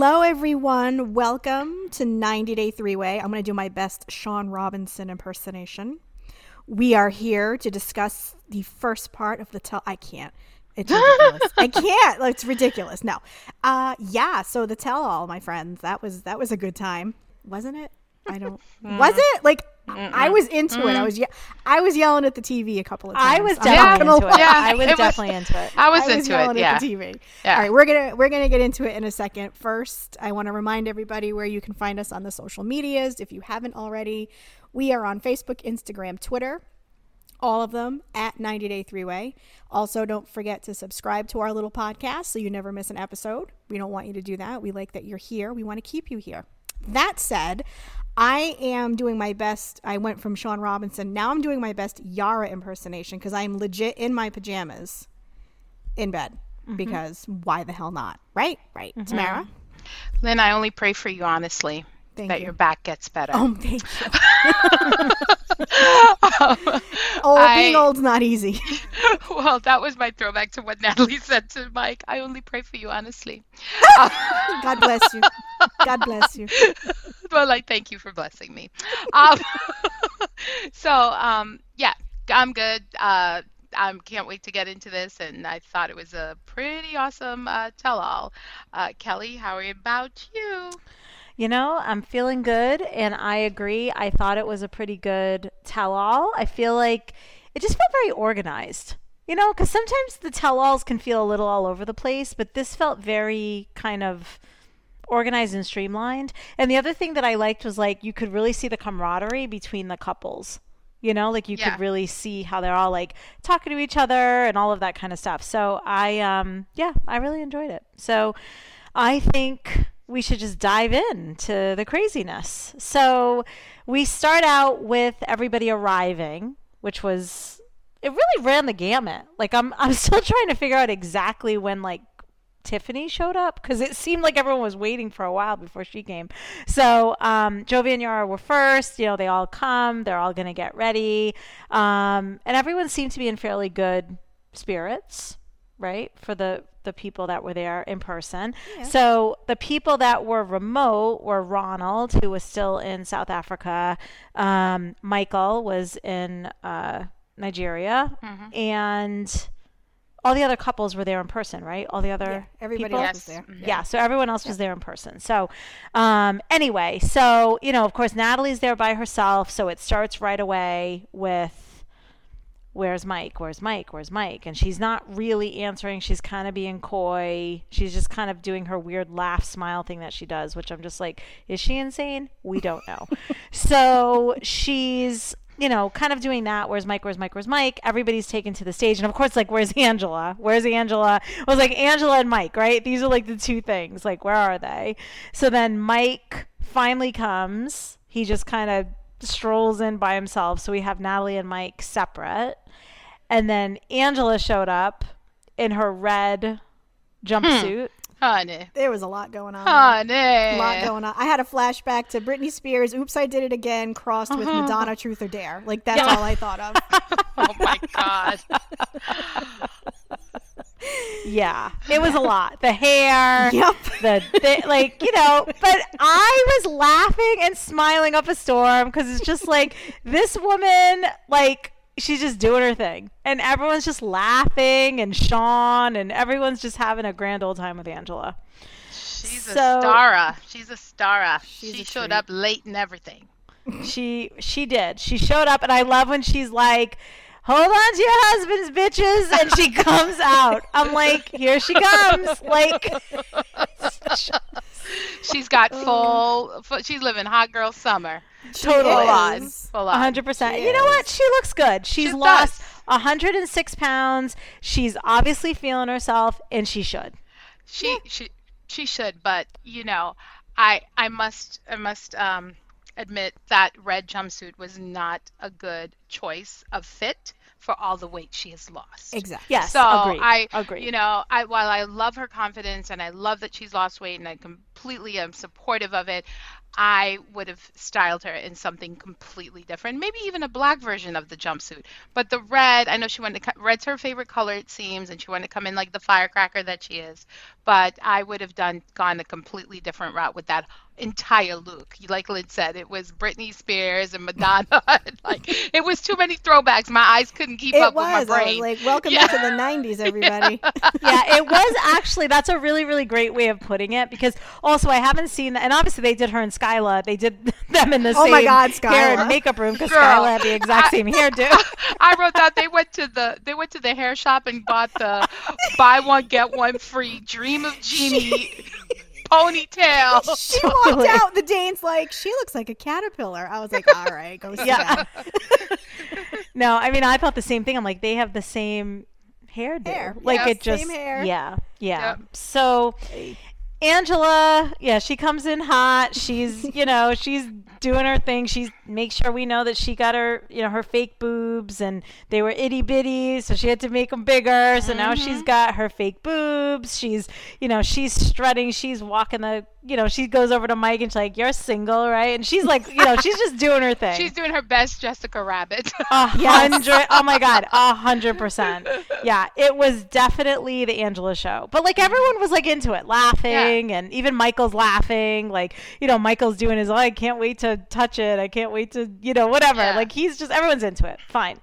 Hello, everyone. Welcome to 90 Day Three Way. I'm going to do my best Shaun Robinson impersonation. We are here to discuss the first part of the tell. I can't. It's ridiculous. I can't. It's ridiculous. No. Uh, yeah. So the tell all, my friends. That was that was a good time, wasn't it? I don't. was it like? I was into it. I mm. was ye- I was yelling at the TV a couple of times. I was definitely not into it. Yeah, I was it was- definitely into it. I was I was into yelling it. Yeah. at the TV. Yeah. All right, we're gonna we're gonna get into it in a second. First, I want to remind everybody where you can find us on the social medias. If you haven't already, we are on Facebook, Instagram, Twitter, all of them at 90 Day Three Way. Also, don't forget to subscribe to our little podcast so you never miss an episode. We don't want you to do that. We like that you're here. We want to keep you here. That said, I am doing my best. I went from Shaun Robinson. Now I'm doing my best Yara impersonation because I'm legit in my pajamas in bed mm-hmm. because why the hell not? Right? Right. Mm-hmm. Tamara? Lynn, I only pray for you honestly Thank that you. your back gets better. Oh, thank you. oh, being I- old's not easy. well, that was my throwback to what Natalie said to Mike. I only pray for you honestly. God bless you. God bless you. well, I thank you for blessing me. Um, so, um, yeah, I'm good. Uh, I can't wait to get into this, and I thought it was a pretty awesome uh, tell-all. Uh, Kelly, how are you about you? You know, I'm feeling good, and I agree. I thought it was a pretty good tell-all. I feel like it just felt very organized. You know, because sometimes the tell-alls can feel a little all over the place, but this felt very kind of organized and streamlined. And the other thing that I liked was like you could really see the camaraderie between the couples. You know, like you Yeah. could really see how they're all like talking to each other and all of that kind of stuff. So I um yeah, I really enjoyed it. So I think we should just dive in to the craziness. So we start out with everybody arriving, which was it really ran the gamut. Like I'm I'm still trying to figure out exactly when like Tiffany showed up because it seemed like everyone was waiting for a while before she came. So um, Jovi and Yara were first. You know, they all come. They're all going to get ready, um, and everyone seemed to be in fairly good spirits, right? For the the people that were there in person. So the people that were remote were Ronald, who was still in South Africa. Um, Michael was in uh, Nigeria, and all the other couples were there in person, right? All the other Yeah, everybody people? else was there. Yeah. so everyone else was there in person. So, um, anyway, so you know, of course, Natalie's there by herself, so it starts right away with, "Where's Mike? Where's Mike? Where's Mike?" And she's not really answering. She's kind of being coy. She's just kind of doing her weird laugh smile thing that she does, which I'm just like, is she insane? We don't know. so she's you know, kind of doing that. Where's Mike? Where's Mike? Where's Mike? Everybody's taken to the stage, and of course, like, where's Angela? Where's Angela? It was like Angela and Mike, right? These are like the two things. Like, where are they? So then Mike finally comes. He just kind of strolls in by himself. So we have Natalie and Mike separate, and then Angela showed up in her red jumpsuit. Hmm. Honey. There was a lot going on. there. Honey. A lot going on. I had a flashback to Britney Spears. Oops, I did it again. Crossed with uh-huh. Madonna, Truth or Dare. Like that's all I thought of. Oh my God. Yeah, it was a lot. The hair, Yep. the, the like, you know. But I was laughing and smiling up a storm because it's just like this woman, like she's just doing her thing, and everyone's just laughing, and Shaun, and everyone's just having a grand old time with Angela. She's So- a stara. She's a stara. She's she a showed treat. up late and everything. She she did. She showed up, and I love when she's like. Hold on to your husbands, bitches, and she comes out. I'm like, here she comes. Like, She's got full, full. She's living hot girl summer. totally. Full on. Is. Full hundred percent. She You know what? She looks good. She's She lost does. hundred and six pounds. She's obviously feeling herself, and she should. She she she should, but you know, I I must I must um admit that red jumpsuit was not a good choice of fit for all the weight she has lost. Exactly. Yes, So agreed. I, agree. you know, I while I love her confidence and I love that she's lost weight and I completely am supportive of it, I would have styled her in something completely different, maybe even a black version of the jumpsuit. But the red, I know she wanted to, red's her favorite color, it seems, and she wanted to come in like the firecracker that she is. But I would have done gone a completely different route with that entire look. Like Lynn said, it was Britney Spears and Madonna. like it was too many throwbacks. My eyes couldn't keep It up was. with my I brain. was like, welcome Yeah. back to the 90s, everybody. yeah, it was actually. That's a really, really great way of putting it because also I haven't seen and obviously they did her and Skyla. They did them in the Oh same my God, hair and makeup room because Skyla had the exact I- same hairdo. I wrote that they went to the they went to the hair shop and bought the buy one get one free Dream of Genie ponytail. she walked out. The Dane's like, she looks like a caterpillar. I was like, all right, go sit Yeah. down. no, I mean I thought the same thing. I'm like they have the same hairdo. Hair. Like Yes, it just same hair. yeah, yeah. Yep. So Angela, yeah, she comes in hot. She's, you know, she's doing her thing. She's make sure we know that she got her, you know, her fake boobs and they were itty bitty, so she had to make them bigger. So now she's mm-hmm. got her fake boobs. She's, you know, she's strutting. She's walking the, you know, she goes over to Mike and she's like, "You're single, right?" And she's like, you know, she's just doing her thing. She's doing her best Jessica Rabbit. A hundred. Oh my god, a hundred percent. Yeah, it was definitely the Angela show. But like everyone was like into it, laughing, and even Michael's laughing. Like you know, Michael's doing his. Oh, I can't wait to touch it. I can't wait to you know whatever. Yeah. Like he's just everyone's into it. Fine.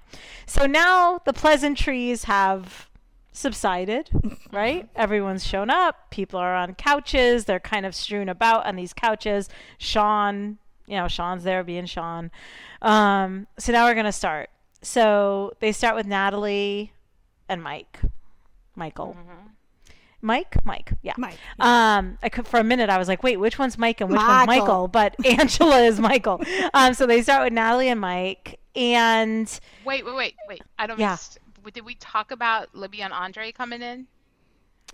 So now the pleasantries have subsided, right? Everyone's shown up. People are on couches. They're kind of strewn about on these couches. Shaun, you know, Shaun's there being Shaun. Um, so now we're gonna start. So they start with Natalie and Mike. Michael. Mike? Mike. Yeah. Mike. Um, I could, for a minute I was like, wait, which one's Mike and which one's Michael. Michael? But Angela is Michael. Um, so they start with Natalie and Mike, and wait, wait, wait, wait. I don't. Yeah. Miss, did we talk about Libby and Andrei coming in?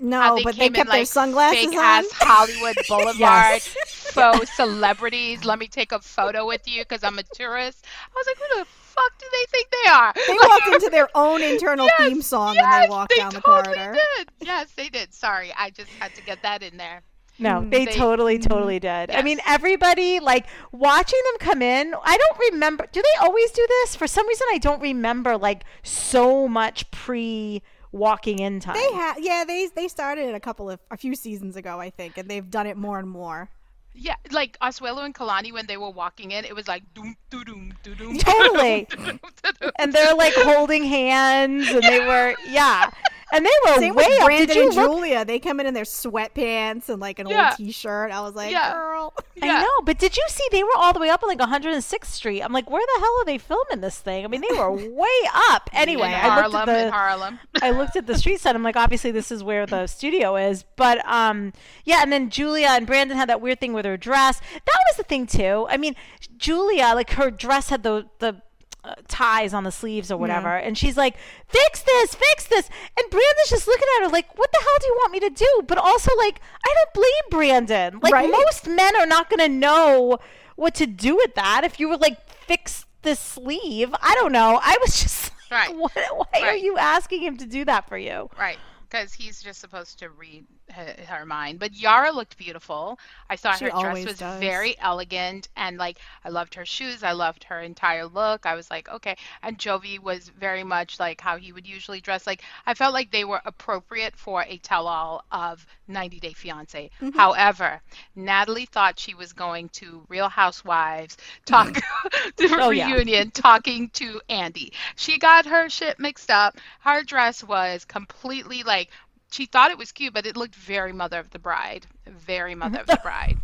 No, but they came in, kept their like, sunglasses fake on. ass Hollywood Boulevard Yes. faux celebrities. Let me take a photo with you because I'm a tourist. I was like, who the fuck do they think they are? They Like, walked into their own internal Yes, theme song yes, they walked down the totally corridor. Did. Yes, they did. Sorry, I just had to get that in there. No, Mm. they, They- totally, totally did. I mean, everybody like watching them come in. I don't remember. Do they always do this? For some reason, I don't remember like so much pre walking in time. They had, yeah, they they started it a couple of a few seasons ago, I think, and they've done it more and more. Yeah, like Asuelu and Kalani when they were walking in, it was like doom doo doom doo doom. Totally. and they're like holding hands, and they were yeah, and they were Same way with up. Brandon Did you and look? Julia. They come in in their sweatpants and like an Yeah. old T-shirt. I was like, Yeah. girl. I know, but did you see they were all the way up on like 106th Street? I'm like, where the hell are they filming this thing? I mean, they were way up. Anyway, in I looked Harlem, at the in Harlem. I looked at the street sign. I'm like, obviously this is where the studio is. But um, yeah. And then Julia and Brandon had that weird thing with her dress. That was the thing too. I mean, Julia, like her dress had the the uh, ties on the sleeves or whatever, and she's like, "Fix this, fix this." And Brandon's just looking at her like, "What the hell do you want me to do?" But also like, I don't blame Brandon. Like Right. most men are not gonna know what to do with that. If you were like, "Fix this sleeve," I don't know. I was just like, Right. what, why are you asking him to do that for you? Right, because he's just supposed to read her, her mind. But Yara looked beautiful. I thought She her dress was does. very elegant, and like I loved her shoes. I loved her entire look. I was like, okay. And Jovi was very much like how he would usually dress. Like I felt like they were appropriate for a tell-all of 90 Day Fiance. Mm-hmm. However, Natalie thought she was going to Real Housewives talk the Oh, yeah. reunion talking to Andy. She got her shit mixed up. Her dress was completely like she thought it was cute, but it looked very Mother of the Bride, very Mother of the Bride.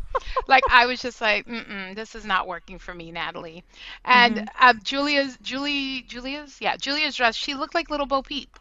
like I was just like, Mm-mm, this is not working for me, Natalie. And um, Julia's Julie Julia's yeah Julia's dress, she looked like little Bo Peep.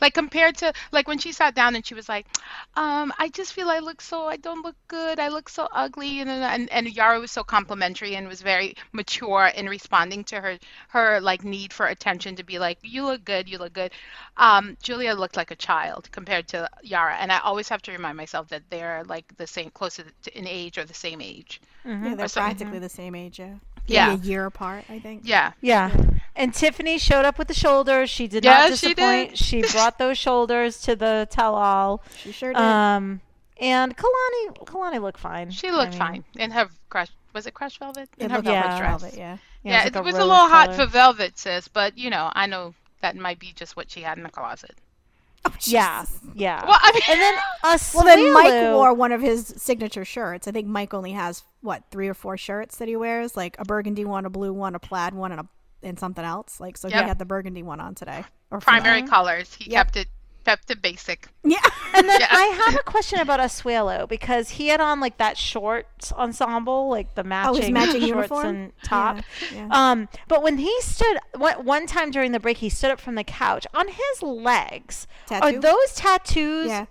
Like compared to like when she sat down and she was like, um, I just feel I look so I don't look good. I look so ugly and and, and Yara was so complimentary and was very mature in responding to her her like need for attention to be like, You look good, you look good. Um, Julia looked like a child compared to Yara, and I always have to remind myself that they're like the same close to, in age or the same age. Yeah, they're Or something. practically the same age. Yeah. Yeah. Maybe a year apart, I think. Yeah. Yeah. And Tiffany showed up with the shoulders. She did Yeah, not she disappoint. did. She, brought those shoulders to the tell all. She sure did. Um and Kalani Kalani looked fine. She I looked mean, fine in her crush Was it crushed velvet? It In her looked Yeah. like velvet velvet, dress. yeah. Yeah, it's it like was a rose little hot for velvet, sis. But you know, I know that might be just what she had in the closet. Oh, Yeah, yeah. Well, I mean, and then a Well, then Mike wore one of his signature shirts. I think Mike only has what three or four shirts that he wears, like a burgundy one, a blue one, a plaid one, and a and something else. Like so, Yep. he had the burgundy one on today. Or primary that. colors. He Yep. kept it kept it basic. Yeah. And then Yeah. I have a question about Asuelu because he had on like that shorts ensemble, like the matching, Oh, his matching shorts uniform? and top. Yeah, Um, but when he stood one, one time during the break, he stood up from the couch on his legs. Tattoo? Are those tattoos? Yeah.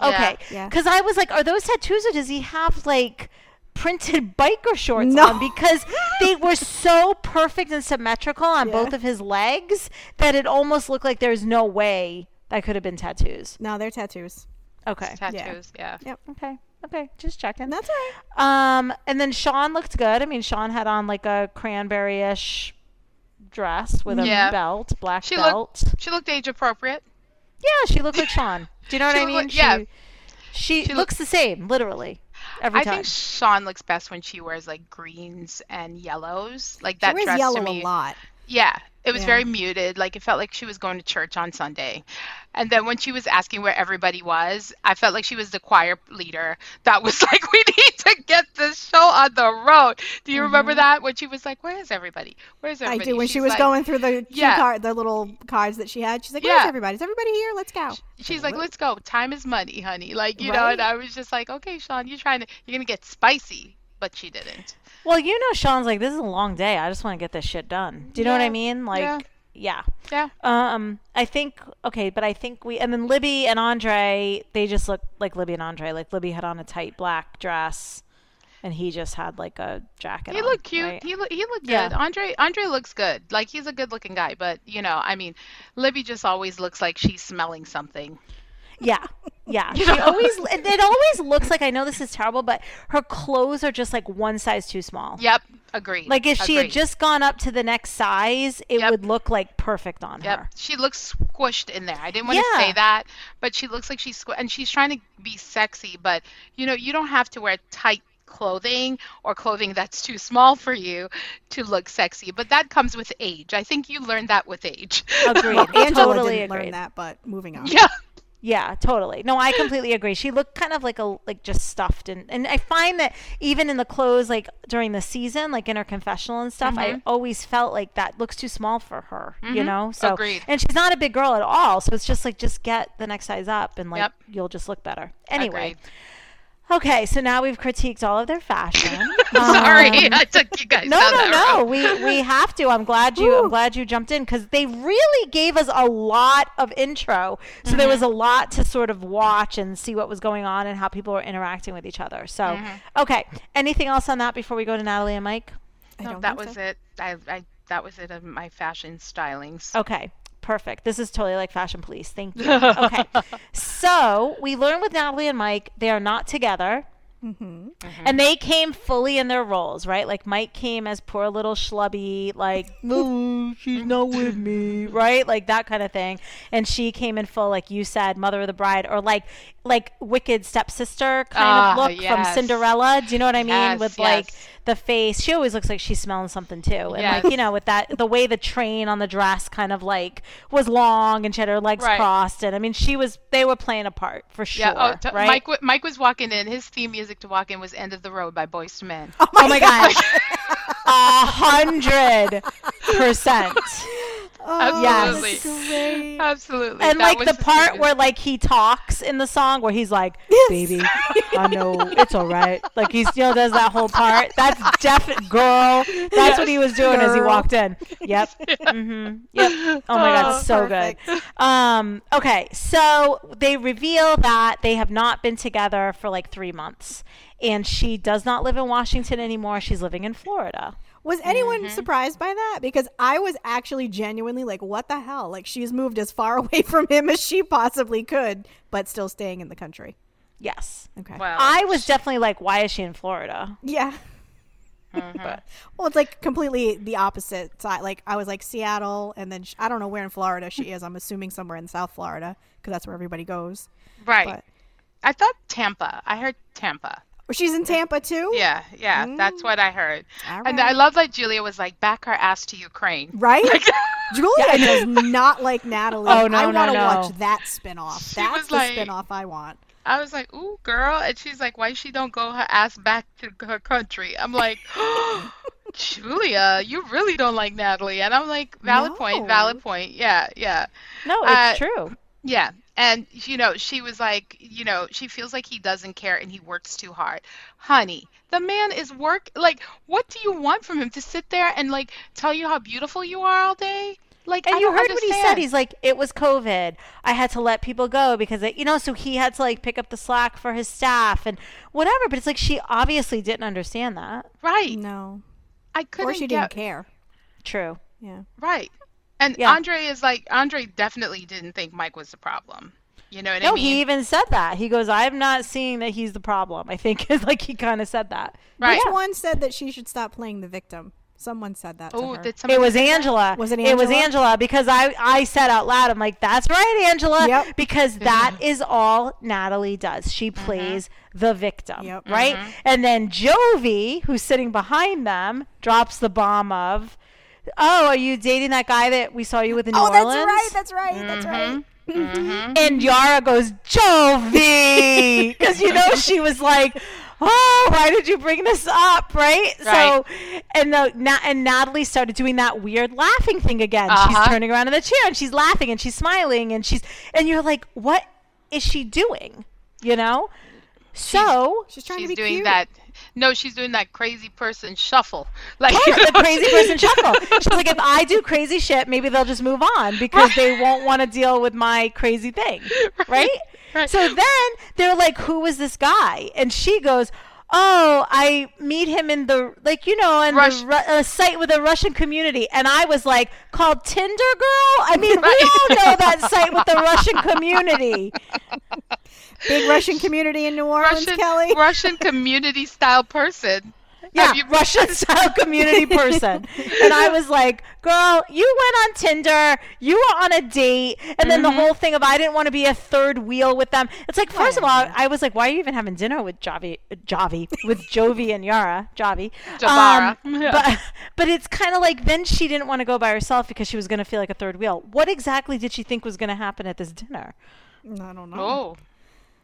Okay. Yeah. Because I was like, are those tattoos or does he have like printed biker shorts No. on? Because they were so perfect and symmetrical on Yeah. both of his legs that it almost looked like there's no way that could have been tattoos. No, they're tattoos. Okay. Tattoos. Yeah. Yep. Okay. Okay. Just checking. That's all right. Um, and then Shaun looked good. I mean, Shaun had on like a cranberry-ish dress with a Yeah. belt, black She looked- She looked age appropriate. yeah, she looked like Shaun. Do you know what I mean? like- yeah. She, she, She looks the same, literally, every I time. think Shaun looks best when she wears like greens and yellows. Like She that wears dress yellow to me. a lot. Yeah, it was Yeah. very muted. Like it felt like she was going to church on Sunday. And then when she was asking where everybody was, I felt like she was the choir leader that was like, "We need to get this show on the road." Do you remember that when she was like, "Where is everybody? Where's Mm-hmm. I do. When she was like- going through the cue Yeah. card, the little cards that she had, she's like, "Where's Yeah. everybody? Is everybody here? Let's go." She's like, "What?" "Let's go. Time is money, honey." Like you know, Right. and I was just like, "Okay, Shaun, you're trying to, you're gonna get spicy," but she didn't. Well, you know, Shaun's like, this is a long day. I just want to get this shit done. Do you know what I mean? Like, yeah. yeah. Um, I think okay, but I think we and then Libby and Andrei, they just look like Libby and Andrei. Like Libby had on a tight black dress, and he just had like a jacket. He on, looked cute. right? He look he looked Yeah. good. Andrei Andrei looks good. Like he's a good looking guy, but you know, I mean, Libby just always looks like she's smelling something. Yeah, yeah. She always it always looks like I know this is terrible, but her clothes are just like one size too small. Yep, agreed. Like if she had just gone up to the next size, it Yep. would look like perfect on Yep, her. she looks squished in there. I didn't want to say that, but she looks like she's squ- and she's trying to be sexy, but you know, you don't have to wear tight clothing or clothing that's too small for you to look sexy. But that comes with age. I think you learn that with age. Agreed. Angela totally didn't agreed. learn that, but moving on. yeah. Yeah, totally. No, I completely agree. She looked kind of like a like just stuffed and and I find that even in the clothes like during the season, like in her confessional and stuff, I mm-hmm. always felt like that looks too small for her, you mm-hmm. know? So Agreed. and she's not a big girl at all, so it's just like just get the next size up and like Yep. you'll just look better. Anyway. Agreed. Okay, so now we've critiqued all of their fashion. Sorry, Um, I took you guys no, no, that no. road. We we have to. I'm glad you. I'm glad you jumped in because they really gave us a lot of intro. So there was Mm-hmm. a lot to sort of watch and see what was going on and how people were interacting with each other. So, Mm-hmm. okay. Anything else on that before we go to Natalie and Mike? I No, that was so. it. I, I that was it of my fashion stylings. Okay. Perfect. This is totally like Fashion Police. Thank you. Okay. So we learned with Natalie and Mike, they are not together. Mm-hmm. And they came fully in their roles, right? Like Mike came as poor little schlubby, like, no, she's not with me, right? Like that kind of thing. And she came in full, like you said, mother of the bride, or like like wicked stepsister kind Ah, of look from. Cinderella. Do you know what I mean? Yes, with yes. like the face. She always looks like she's smelling something too. And Yes. like, you know, with that the way the train on the dress kind of like was long and she had her legs Right. crossed. And I mean she was they were playing a part for sure. Yeah. Oh, t- right? Mike. w- Mike was walking in. His theme music to walk in was "End of the Road" by Boyz II Men. Oh my god. A hundred percent. Oh, Absolutely. that's great. Absolutely. And that like the part theme where like he talks in the song where he's like, "Baby, I know it's all right." Like he still does that whole part. That's definite girl. That's what he was doing as he walked in. Yep. hmm Yep. Oh my god, Oh, so perfect. good. Um. Okay, so they reveal that they have not been together for like three months, and she does not live in Washington anymore. She's living in Florida. Was anyone Mm-hmm. surprised by that? Because I was actually genuinely like, what the hell? Like, she's moved as far away from him as she possibly could, but still staying in the country. Yes. Okay. Well, I was definitely like, why is she in Florida? Yeah. Mm-hmm. well, it's like completely the opposite side. Like, I was like Seattle, and then sh I don't know where in Florida she is. I'm assuming somewhere in South Florida because that's where everybody goes. right. But I thought Tampa. I heard Tampa. Or she's in Tampa too. Yeah, yeah, that's what I heard. All And I love that Julia was like, back her ass to Ukraine. Right? Julia does not like Natalie. Oh, no, I no, want to no. watch that spinoff. She That's was the like- spinoff I want. I was like, ooh, girl. And she's like, why she don't go her ass back to her country? I'm like, Julia, you really don't like Natalie. And I'm like, valid point, valid point. Yeah, yeah. No, Uh, it's true. Yeah. And, you know, she was like, you know, she feels like he doesn't care and he works too hard. Honey, the man is work. Like, what do you want from him? To sit there and, like, tell you how beautiful you are all day? Like, And I you don't heard what he said. He's like, it was COVID. I had to let people go because, it, you know, so he had to like pick up the slack for his staff and whatever. But it's like she obviously didn't understand that. right. No. I couldn't Or she get, didn't care. True. Yeah. Right. And Yeah. Andrei is like Andrei definitely didn't think Mike was the problem. You know what I No, mean? he even said that. He goes, I'm not seeing that he's the problem. I think is like he kind of said that. right. Which one said that she should stop playing the victim? Someone said that Oh, did somebody It was say that? Angela. Was it Angela? It was Angela? Angela because I, I said out loud, I'm like, that's right, Angela. Yep. Because that is all Natalie does. She mm-hmm. plays the victim. Yep. Right? Mm-hmm. And then Jovi, who's sitting behind them, drops the bomb of, Oh, are you dating that guy that we saw you with in New Orleans? oh, that's right. That's right. That's right. And Yara goes, Jovi! Because, you know, she was like, oh, why did you bring this up? Right? right. So, and the, Na- and Natalie started doing that weird laughing thing again. She's Uh-huh. turning around in the chair and she's laughing and she's smiling and she's, and you're like, what is she doing? You know? So, She's trying She's to be doing cute. that. No, she's doing that crazy person shuffle. Like the crazy person shuffle. She's like, if I do crazy shit, maybe they'll just move on because they won't want to deal with my crazy thing, right? Right. So then they're like, who was this guy?" And she goes, "Oh, I meet him in the like you know in Rush- the uh, site with a Russian community." And I was like, "Called Tinder Girl?" I mean, Right. we all know that site with the Russian community. Big Russian community in New Orleans, Russian Kelly. Russian community style person. Yeah, you- Russian style community person. And I was like, girl, you went on Tinder, you were on a date, and then the Mm-hmm. whole thing of I didn't want to be a third wheel with them. It's like, first of all, I was like, why are you even having dinner with Javi, Javi, with Jovi and Yara, Javi? Javara. but, but it's kind of like then she didn't want to go by herself because she was going to feel like a third wheel. What exactly did she think was going to happen at this dinner? I don't know. Oh,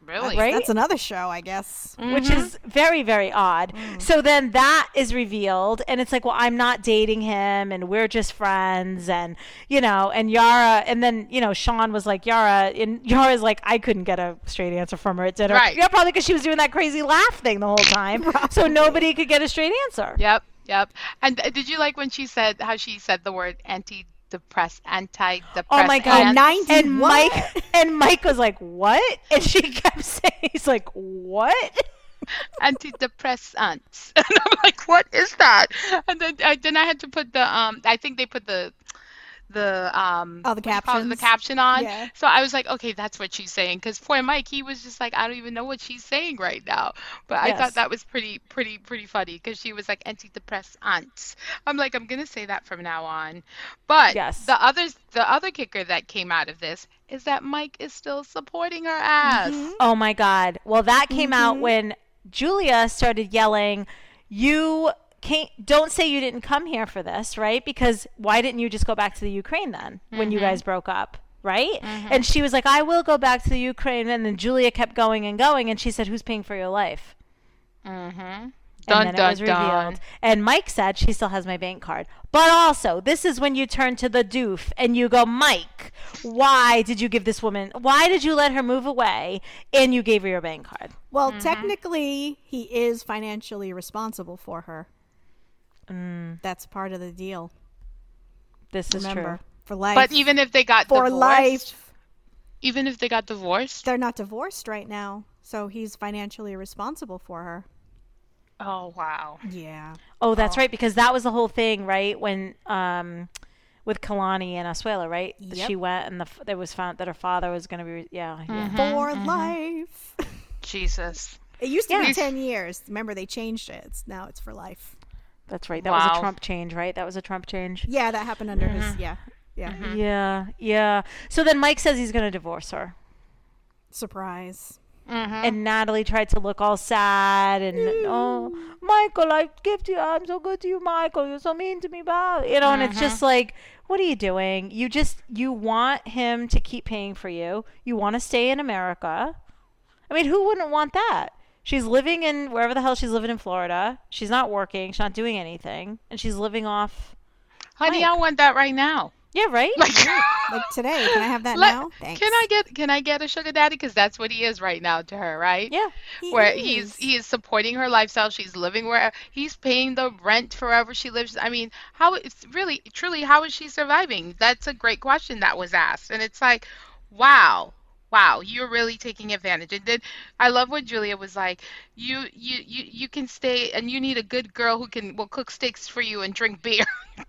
really? Right? That's another show, I guess. which is very very odd so then that is revealed and it's like well i'm not dating him and we're just friends and you know and yara and then you know shaun was like yara and yara's like i couldn't get a straight answer from her at dinner Right. yeah probably because she was doing that crazy laugh thing the whole time so nobody could get a straight answer Yep, yep. And uh, did you like when she said how she said the word anti-depress, antidepressant? Oh my god! A 90 and what? Mike and Mike was like, "What?" And she kept saying, "He's like, what?" antidepressants. And I'm like, what is that? And then I then I had to put the um I think they put the the um Oh, the what do you call it? the caption on. Yeah. So I was like, okay, that's what she's saying. Because poor Mike, he was just like, I don't even know what she's saying right now. But I Yes. thought that was pretty pretty pretty funny because she was like antidepressants. I'm like, I'm gonna say that from now on. But Yes. the others the other kicker that came out of this is that Mike is still supporting her ass. Oh my God. Well, that came out Mm-hmm. when Julia started yelling, You can't, don't say you didn't come here for this, right? Because why didn't you just go back to the Ukraine then when Mm-hmm. you guys broke up? Right? And she was like, I will go back to the Ukraine. And then Julia kept going and going. And she said, Who's paying for your life? Mm-hmm. And Dun then dun it was revealed. dun. And Mike said she still has my bank card. But also, this is when you turn to the doof and you go, Mike, why did you give this woman, why did you let her move away and you gave her your bank card? Well, Mm-hmm. technically, he is financially responsible for her. Mm. That's part of the deal. This is Remember, true. for life. But even if they got for divorced, life, even if they got divorced, they're not divorced right now, so he's financially responsible for her. oh wow. Yeah. Oh, that's right, because that was the whole thing, right? When um, with Kalani and Asuelu, right? Yep. She went and the f- there was found that her father was going to be, yeah, yeah. For life. Jesus. It used to Yeah. be 10 years. Remember, they changed it. It's, now it's for life. That's right. That was a Trump change, right? That was a Trump change. Yeah, that happened under his. Mm-hmm. Yeah. Yeah. Mm-hmm. Yeah, yeah. So then Mike says he's going to divorce her. Surprise. Mm-hmm. and Natalie tried to look all sad and oh Michael, I give to you. I'm so good to you, Michael. You're so mean to me, blah. You know, and it's just like, what are you doing? You just you want him to keep paying for you. You want to stay in America. I mean, who wouldn't want that? She's living in wherever the hell she's living in Florida. She's not working. She's not doing anything, and she's living off. Honey, Mike. I want that right now. Yeah, right. Like, Like today, can I have that Let- now? Thanks. Can I get can I get a sugar daddy? Because that's what he is right now to her, right? yeah, He Where is. he's he is supporting her lifestyle. She's living where he's paying the rent forever she lives. I mean, how it's really truly how is she surviving? That's a great question that was asked, and it's like, wow. Wow, you're really taking advantage. And then I love what Julia was like. You you you you can stay, and you need a good girl who can will cook steaks for you and drink beer.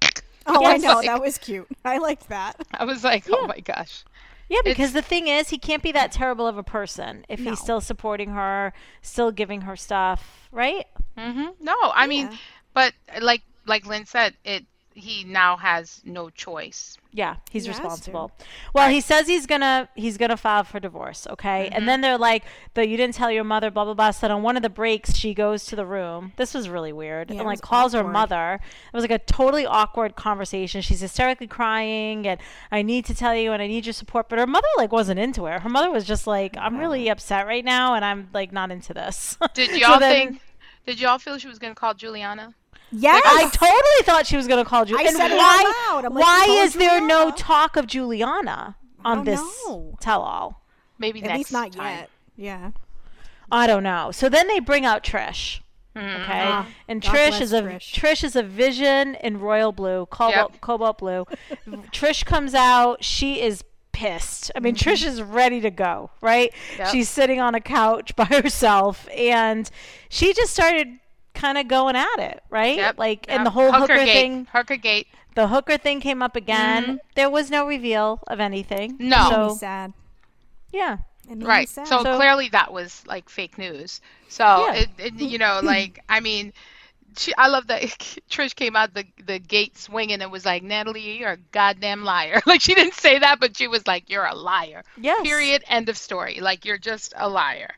Oh, I Yes. know Like- that was cute. I liked that. I was like, oh my gosh. yeah. Because the thing is, he can't be that terrible of a person if No. he's still supporting her, still giving her stuff, right? hmm No, I mean, but like like Lynn said, it he now has no choice. Yeah, he's He responsible. Well, he says he's gonna he's gonna file for divorce, okay? Mm-hmm. And then they're like, "Though you didn't tell your mother, blah blah blah." So on one of the breaks, she goes to the room. This was really weird, Yeah, and like was calls her mother. It was like a totally awkward conversation. She's hysterically crying, and I need to tell you, and I need your support. But her mother like wasn't into it. Her mother was just like, "I'm really upset right now, and I'm like not into this." Did y'all then- think? Did y'all feel she was gonna call Juliana? Yes. I totally thought she was going to call Juliana. I said it out loud. I'm like, why call is there no talk of Juliana on this know. tell-all? Maybe At next least not time. yet. Yeah. I don't know. So then they bring out Trish. Okay, Ah, and God Trish is a Trish. Trish is a vision in royal blue, cobalt Yep. cobalt blue. Trish comes out. She is pissed. I mean, Mm-hmm. Trish is ready to go. Right? Yep. She's sitting on a couch by herself, and she just started kind of going at it. Right? Yep. Like, yep. and the whole hooker, gate. thing. Hooker gate. The hooker thing came up again. Mm-hmm. There was no reveal of anything. No. Made me So sad. yeah. It made me Right. sad. So, So- clearly that was like fake news. So Yeah. it, it, you know, like I mean, she, I love that Trish came out the the gate swinging and was like, Natalie, you're a goddamn liar. Like she didn't say that, but she was like, you're a liar. Yes. Period. End of story. Like you're just a liar.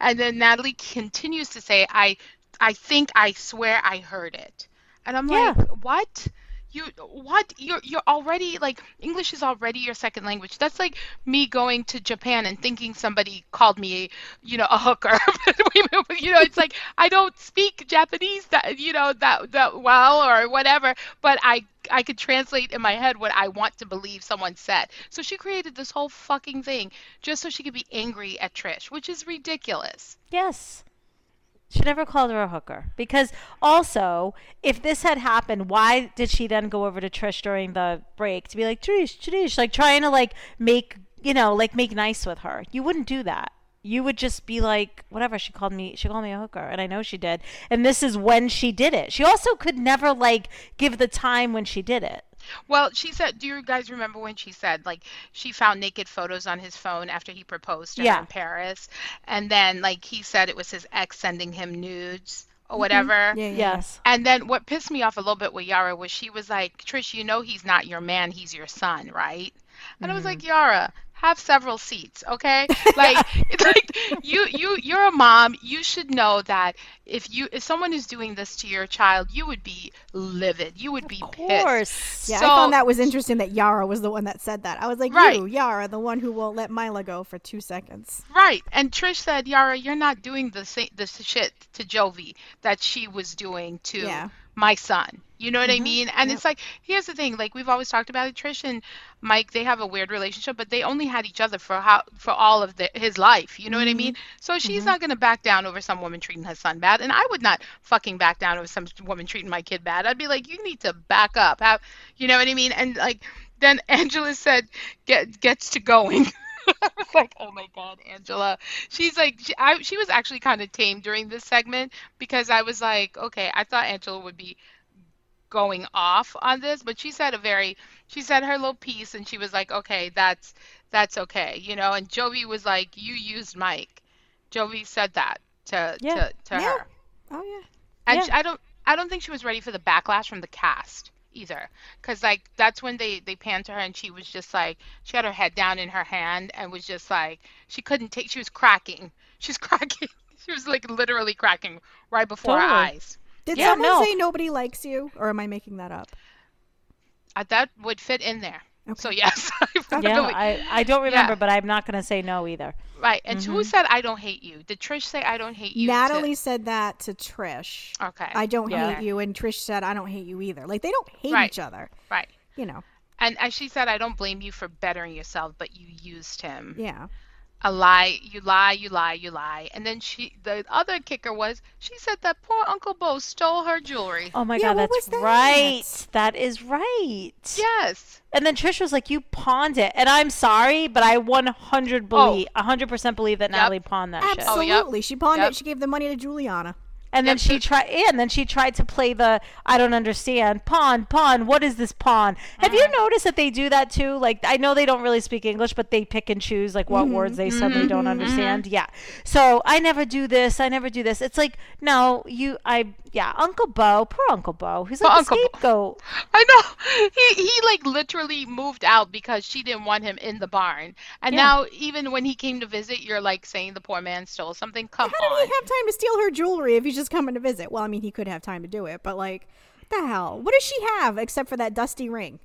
And then Natalie continues to say, I I think I swear I heard it. And I'm Yeah. like, what? You what? You're you're already like English is already your second language. That's like me going to Japan and thinking somebody called me, you know, a hooker. you know, it's like I don't speak Japanese that you know that that well or whatever, but I I could translate in my head what I want to believe someone said. So she created this whole fucking thing just so she could be angry at Trish, which is ridiculous. Yes. She never called her a hooker. Because also, if this had happened, why did she then go over to Trish during the break to be like, Trish, Trish, like trying to like make, you know, like make nice with her? You wouldn't do that. You would just be like, whatever, she called me, she called me a hooker. And I know she did. And this is when she did it. She also could never like give the time when she did it. Well, she said, do you guys remember when she said, like, she found naked photos on his phone after he proposed to Yeah. her in Paris? And then, like, he said it was his ex sending him nudes or mm-hmm. whatever. Yeah, yeah, yeah. Yes. And then what pissed me off a little bit with Yara was she was like, Trish, you know he's not your man, he's your son, right? And I was like, mm-hmm. Yara, have several seats, okay? Like, like you you you're a mom. You should know that if you if someone is doing this to your child, you would be livid. You would be Of pissed. course. Yeah, So- I found that was interesting that Yara was the one that said that. I was like, Right. you, Yara, the one who won't let Mylah go for two seconds. Right. And Trish said, Yara, you're not doing the sa- the shit to Jovi that she was doing to Yeah. my son. You know what I mm-hmm. mean? And it's like, here's the thing, like we've always talked about it, Trish and Mike, they have a weird relationship, but they only had each other for how for all of the, his life. You know what I mm-hmm. mean? So she's mm-hmm. not gonna back down over some woman treating her son bad, and I would not fucking back down over some woman treating my kid bad. I'd be like, you need to back up. Have you know what I mean? And like then Angela said, get gets to going. I was like, oh my god, Angela. She's like, she, I, she was actually kind of tame during this segment because I was like, okay, I thought Angela would be going off on this, but she said a very, she said her little piece, and she was like, okay, that's that's okay, you know. And Jovi was like, you used Mike. Jovi said that to Yeah. to, to Yeah. her, Oh yeah. and Yeah. she- I don't, I don't think she was ready for the backlash from the cast. either because like that's when they they panned to her and she was just like she had her head down in her hand and was just like she couldn't take she was cracking she's cracking she was like literally cracking right before her eyes Did Yeah, someone no. say nobody likes you, or am I making that up? uh, that would fit in there Okay. so yes I Yeah, really- I, I don't remember, Yeah. but I'm not going to say no either. right and Mm-hmm. who said i don't hate you did trish say i don't hate you to- Natalie said that to Trish. okay I don't Yeah. hate you, and Trish said I don't hate you either. Like they don't hate Right. each other, right you know. and as she said i don't blame you for bettering yourself but you used him Yeah. A lie you lie you lie you lie and then she the other kicker was she said that poor uncle bo stole her jewelry Oh my Yeah, God, that's that? right. That is right. yes And then Trish was like, "You pawned it," and I'm sorry, but I 100 believe, 100 percent believe that Yep. Natalie pawned that shit. Oh, Absolutely. yep. She pawned Yep. it. She gave the money to Juliana. And then Yep, she tried, yeah, and then she tried to play the I don't understand pawn, pawn. What is this pawn? Have Uh-huh. you noticed that they do that too? Like I know they don't really speak English, but they pick and choose like what mm-hmm, words they suddenly mm-hmm, don't mm-hmm. understand. Yeah. So I never do this. I never do this. It's like no, you. I yeah, Uncle Bo, poor Uncle Bo. He's Poor like Uncle the Bo. scapegoat. I know. He he like literally moved out because she didn't want him in the barn. And Yeah. now even when he came to visit, you're like saying the poor man stole something. Come How on. did he have time to steal her jewelry if he's just coming to visit? Well, I mean, he could have time to do it, but like, the hell? What does she have except for that dusty ring?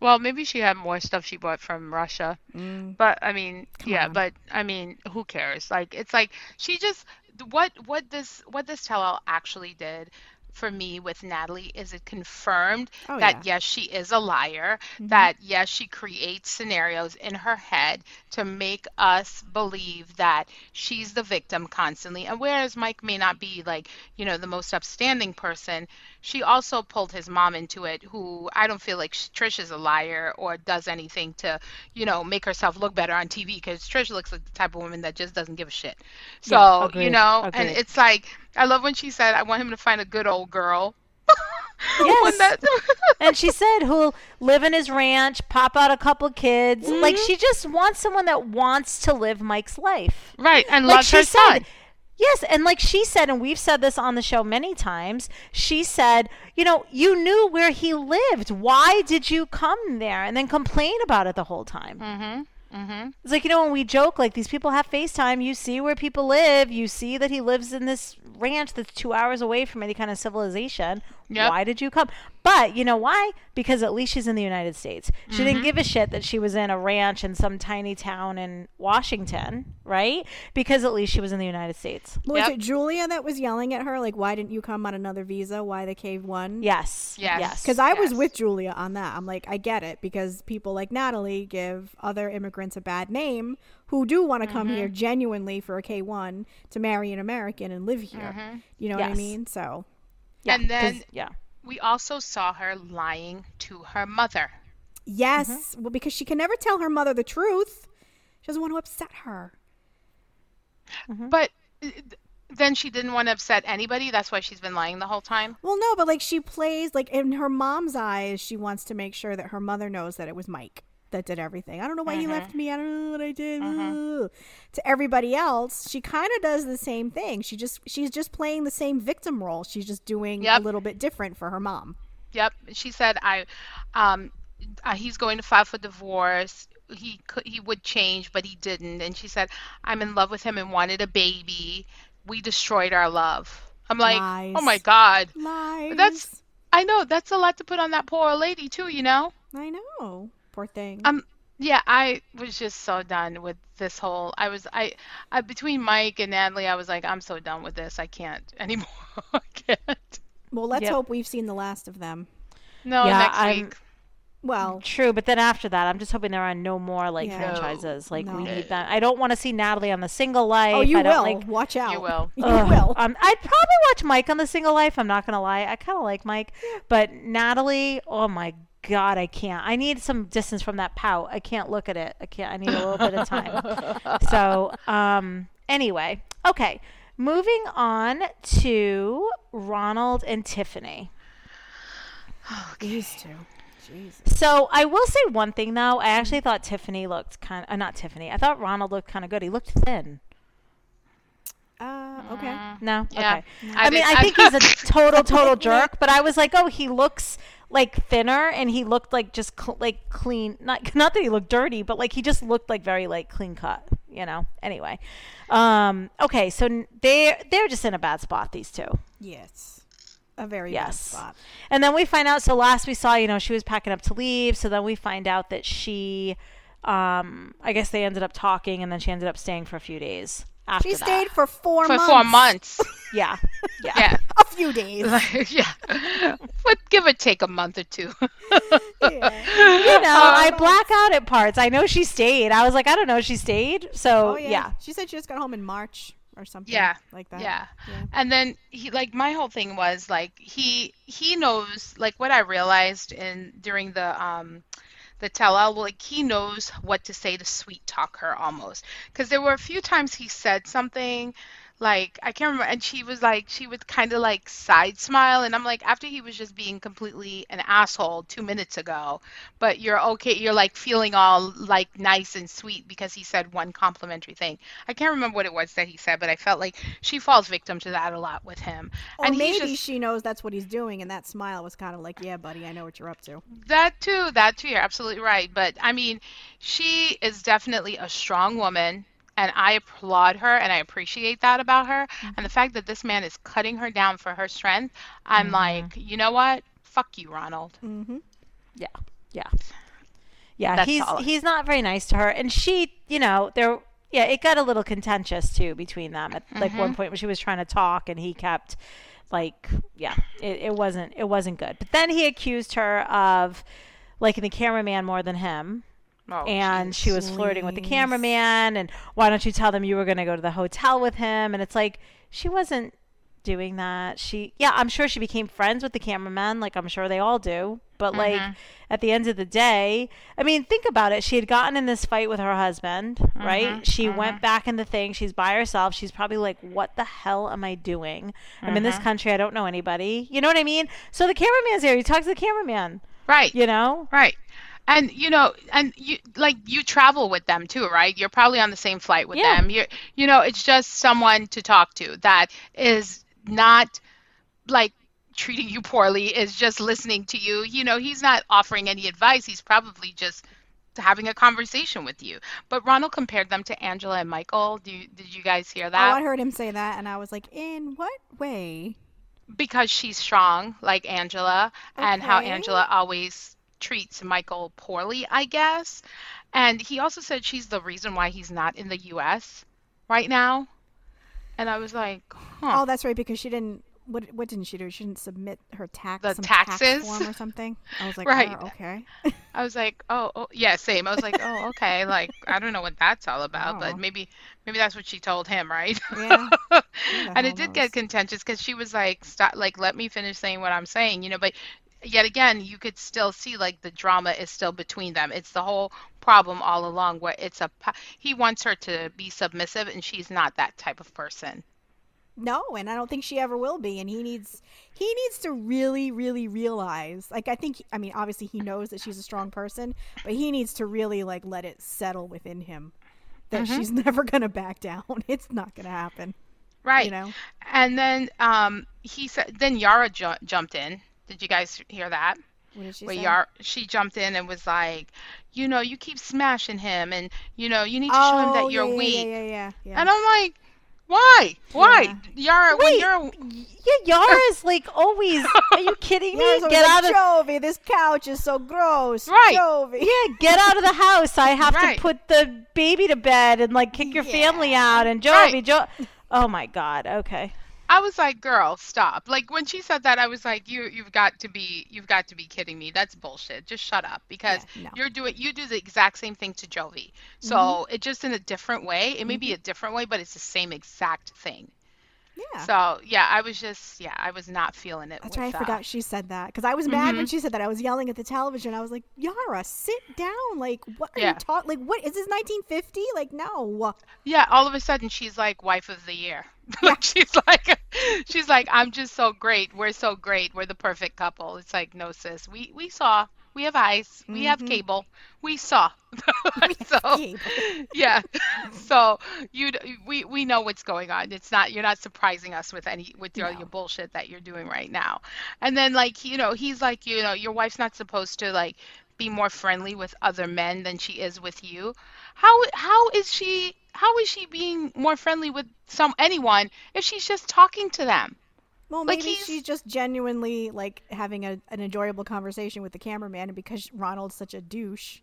Well, maybe she had more stuff she bought from Russia. Mm. But I mean, yeah, on. but I mean, who cares? Like it's like she just what what this what this tell-all actually did for me with Natalie is it confirmed Oh, that yeah. Mm-hmm. yes, she is a liar, that yes, she creates scenarios in her head to make us believe that she's the victim constantly. And whereas Mike may not be like, you know, the most upstanding person, she also pulled his mom into it, who I don't feel like Trish is a liar or does anything to, you know, make herself look better on TV because Trish looks like the type of woman that just doesn't give a shit. So, Yeah, you agreed, know, and it's like, I love when she said, I want him to find a good old girl. Yes. that- and she said who'll live in his ranch, pop out a couple kids. Like Mm-hmm. she just wants someone that wants to live Mike's life. right, and like loves she her said son. yes and like she said and we've said this on the show many times she said you know you knew where he lived why did you come there and then complain about it the whole time Mm-hmm. Mm-hmm. it's like you know when we joke like these people have facetime you see where people live you see that he lives in this ranch that's two hours away from any kind of civilization Yep. why did you come but you know why because at least she's in the united states she Mm-hmm. didn't give a shit that she was in a ranch in some tiny town in washington right because at least she was in the united states Was Yep. it Julia that was yelling at her, like, why didn't you come on another visa? Why the K1? yes Yes. yes Because I was with Julia on that. I'm like, I get it because people like Natalie give other immigrants a bad name who do want to come here Mm-hmm. genuinely for a K1 to marry an American and live here. You know what I mean? So, Yeah, And 'cause- then- yeah We also saw her lying to her mother. yes. Mm-hmm. Well, because she can never tell her mother the truth. She doesn't want to upset her. Mm-hmm. But uh, then she didn't want to upset anybody. That's why she's been lying the whole time. Well, no, but like she plays, like in her mom's eyes, she wants to make sure that her mother knows that it was Mike that did everything. I don't know why he left me. I don't know what I did. Ugh. To everybody else, she kind of does the same thing. She just she's just playing the same victim role. She's just doing Yep. a little bit different for her mom. Yep. She said, "I, um, uh, he's going to file for divorce. He could, he would change, but he didn't." And she said, "I'm in love with him and wanted a baby. We destroyed our love." I'm like, Lies. "Oh my god." Lies. That's I know that's a lot to put on that poor lady too. You know. I know. Poor thing. Um. Yeah, I was just so done with this whole. I was I, I between Mike and Natalie, I was like, I'm so done with this. I can't anymore. I can't. well, let's Yep. hope we've seen the last of them. No, Yeah, next I'm- week. Well, True, but then after that, I'm just hoping there are no more like Yeah. franchises. Like we need that. I don't want to see Natalie on the Single Life. oh, you I don't will. like. Watch out. You will. You Ugh. will. Um, I'd probably watch Mike on the Single Life. I'm not gonna lie. I kind of like Mike, but Natalie. Oh my god, I can't. I need some distance from that pout. I can't look at it. I can't. I need a little bit of time. So, um, anyway, okay. Moving on to Ronald and Tiffany. Oh, these two. Jesus. So I will say one thing though. I actually thought Tiffany looked kind. Uh, not Tiffany. I thought Ronald looked kind of good. He looked thin. Uh, okay. No. Yeah. Okay. I I, mean, did- I I- think he's a total, total jerk. But I was like, oh, he looks like thinner and he looked like just cl- like clean not not that he looked dirty but like he just looked like very like clean cut you know anyway um okay so they're they're just in a bad spot these two Yes. A very Yes. bad spot. and then we find out so last we saw you know she was packing up to leave so then we find out that she um i guess they ended up talking and then she ended up staying for a few days after She that. stayed for four For months. four months. yeah yeah Yeah. A few days. yeah. But give or take a month or two. Yeah. you know, I Um, black out at parts. I know she stayed. I was like, I don't know, she stayed. So Oh yeah. yeah. She said she just got home in March or something. Yeah. Like that. Yeah. Yeah. And then he like my whole thing was like he he knows like what I realized in during the um the tell all like he knows what to say to sweet talk her almost. Because there were a few times he said something like I can't remember and she was like she would kind of like side smile and I'm like after he was just being completely an asshole 2 minutes ago but you're okay you're like feeling all like nice and sweet because he said one complimentary thing I can't remember what it was that he said but I felt like she falls victim to that a lot with him Or and maybe just she knows that's what he's doing, and that smile was kind of like, "Yeah, buddy, I know what you're up to." That too, that too, you're absolutely right. But I mean, she is definitely a strong woman, and I applaud her and I appreciate that about her. And the fact that this man is cutting her down for her strength, I'm like, you know what? Fuck you, Ronald. Mm-hmm. Yeah. Yeah. Yeah. That's he's all. he's not very nice to her. And she, you know, there yeah, it got a little contentious too between them at like Mm-hmm. one point when she was trying to talk and he kept like yeah, it, it wasn't it wasn't good. But then he accused her of liking the cameraman more than him. Oh, and jeez. she was flirting with the cameraman and why don't you tell them you were going to go to the hotel with him? And it's like she wasn't doing that. She yeah i'm sure she became friends with the cameraman like i'm sure they all do. But like Mhm. at the end of the day i mean think about it. She had gotten in this fight with her husband right? Mhm, she went back in the thing. She's by herself. She's probably like what the hell am i doing? I'm in this Mhm. country. I don't know anybody. You know what i mean? So the cameraman's there. He talks to the cameraman. Right. you know? Right. And you know, and you like you travel with them too, right? You're probably on the same flight with Yeah. them. You're you know, it's just someone to talk to that is not like treating you poorly, is just listening to you. You know, he's not offering any advice. He's probably just having a conversation with you. But Ronald compared them to Angela and Michael. Do you, did you guys hear Oh, that? I heard him say that, and I was like, "In what way?" because she's strong like Angela and how Angela always treats Michael poorly, I guess. And he also said she's the reason why he's not in the US right now. And I was like, huh. Oh, that's right, because she didn't. What what didn't she do? She didn't submit her tax The taxes? tax form or something. I was like, Right. oh, okay. I was like, oh, oh, yeah, same. I was like, oh, okay. Like, I don't know what that's all about, Oh. but maybe, maybe that's what she told him, right? Yeah. and it did knows? get contentious because she was like, stop, like, let me finish saying what I'm saying, you know. But yet again, you could still see like the drama is still between them. It's the whole problem all along where it's a he wants her to be submissive, and she's not that type of person. No, and I don't think she ever will be. And he needs he needs to really, really realize. Like I think I mean, obviously he knows that she's a strong person, but he needs to really like let it settle within him that Mhm. she's never gonna back down. It's not gonna happen. Right. You know? And then um, he said, then Yara ju- jumped in. Did you guys hear that? What did she where say? Yara, she jumped in and was like, you know, you keep smashing him, and you know, you need to show him oh, that you're yeah, yeah, weak. Yeah, yeah, yeah, yeah. And I'm like, why? Why? Yara, when Wait, you're yeah, Yara's like always. Are you kidding me? Yara's Get like, out of Jovi, this couch is so gross. Right. Jovi. yeah, get out of the house. I have Right. to put the baby to bed and like kick your family out and Jovi, Right. Jo. Oh my God. Okay. I was like, girl, stop. Like when she said that, I was like, you you've got to be you've got to be kidding me. That's bullshit. Just shut up because Yeah, no. you're doing you do the exact same thing to Jovi. So Mm-hmm. it just in a different way. It may be a different way, but it's the same exact thing. Yeah. So yeah, I was just yeah, I was not feeling it. That's right. I forgot she said that because I was mad Mm-hmm. when she said that. I was yelling at the television. I was like, "Yara, sit down! Like, what are Yeah. you talking? Like, what is this 1950? Like, no." Yeah, all of a sudden she's like wife of the year. like she's like she's like I'm just so great. We're so great. We're the perfect couple. It's like no sis. We we saw We have eyes. We have Mhm. cable. We saw. so yeah. So you we we know what's going on. It's not you're not surprising us with any with your, No. your bullshit that you're doing right now. And then like you know he's like you know your wife's not supposed to like be more friendly with other men than she is with you. How how is she how is she being more friendly with some anyone if she's just talking to them? Well, maybe he's- she's just genuinely like having a, an enjoyable conversation with the cameraman, and because Ronald's such a douche,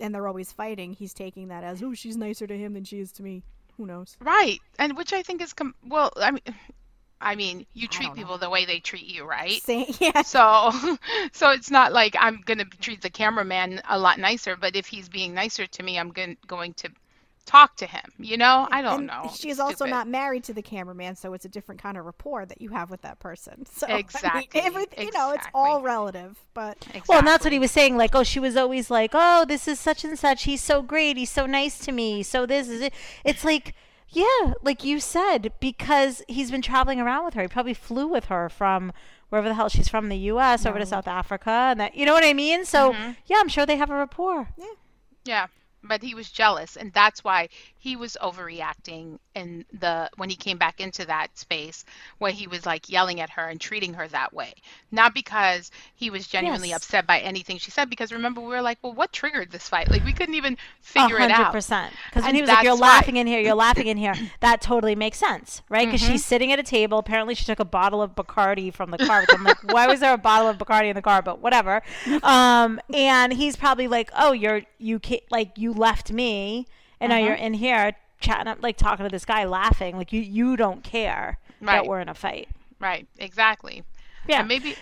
and they're always fighting, he's taking that as, oh, she's nicer to him than she is to me. Who knows? Right. And which I think is com- well I mean I mean you treat don't know. people the way they treat you, right? Say, yeah, So, so it's not like I'm gonna treat the cameraman a lot nicer, but if he's being nicer to me, I'm going going to talk to him. You know, I don't and know. She's also not married to the cameraman, so it's a different kind of rapport that you have with that person. So I mean, Exactly, you know, it's all relative. But Well, and that's what he was saying. Like, oh, she was always like, oh, this is such and such. He's so great. He's so nice to me. So this is it. It's like, yeah, like you said, because he's been traveling around with her. He probably flew with her from wherever the hell she's from, the U.S. over to South Africa, and that you know what I mean. So Mm-hmm. yeah, I'm sure they have a rapport. Yeah. Yeah, but he was jealous, and that's why he was overreacting in the when he came back into that space where he was like yelling at her and treating her that way. Not because he was genuinely Yes. upset by anything she said, because remember we were like, well, what triggered this fight? Like we couldn't even figure it out hundred out. percent. Because when he was like, "You're why. laughing in here, you're laughing in here," that totally makes sense, right? Because Mm-hmm. she's sitting at a table. Apparently, she took a bottle of Bacardi from the car. I'm like, why was there a bottle of Bacardi in the car? But whatever. Um, and he's probably like, "Oh, you're you ca- like you left me, and now Uh-huh. you're in here chatting up, like talking to this guy, laughing. Like you you don't care that Right. we're in a fight." Right, exactly. Yeah. And maybe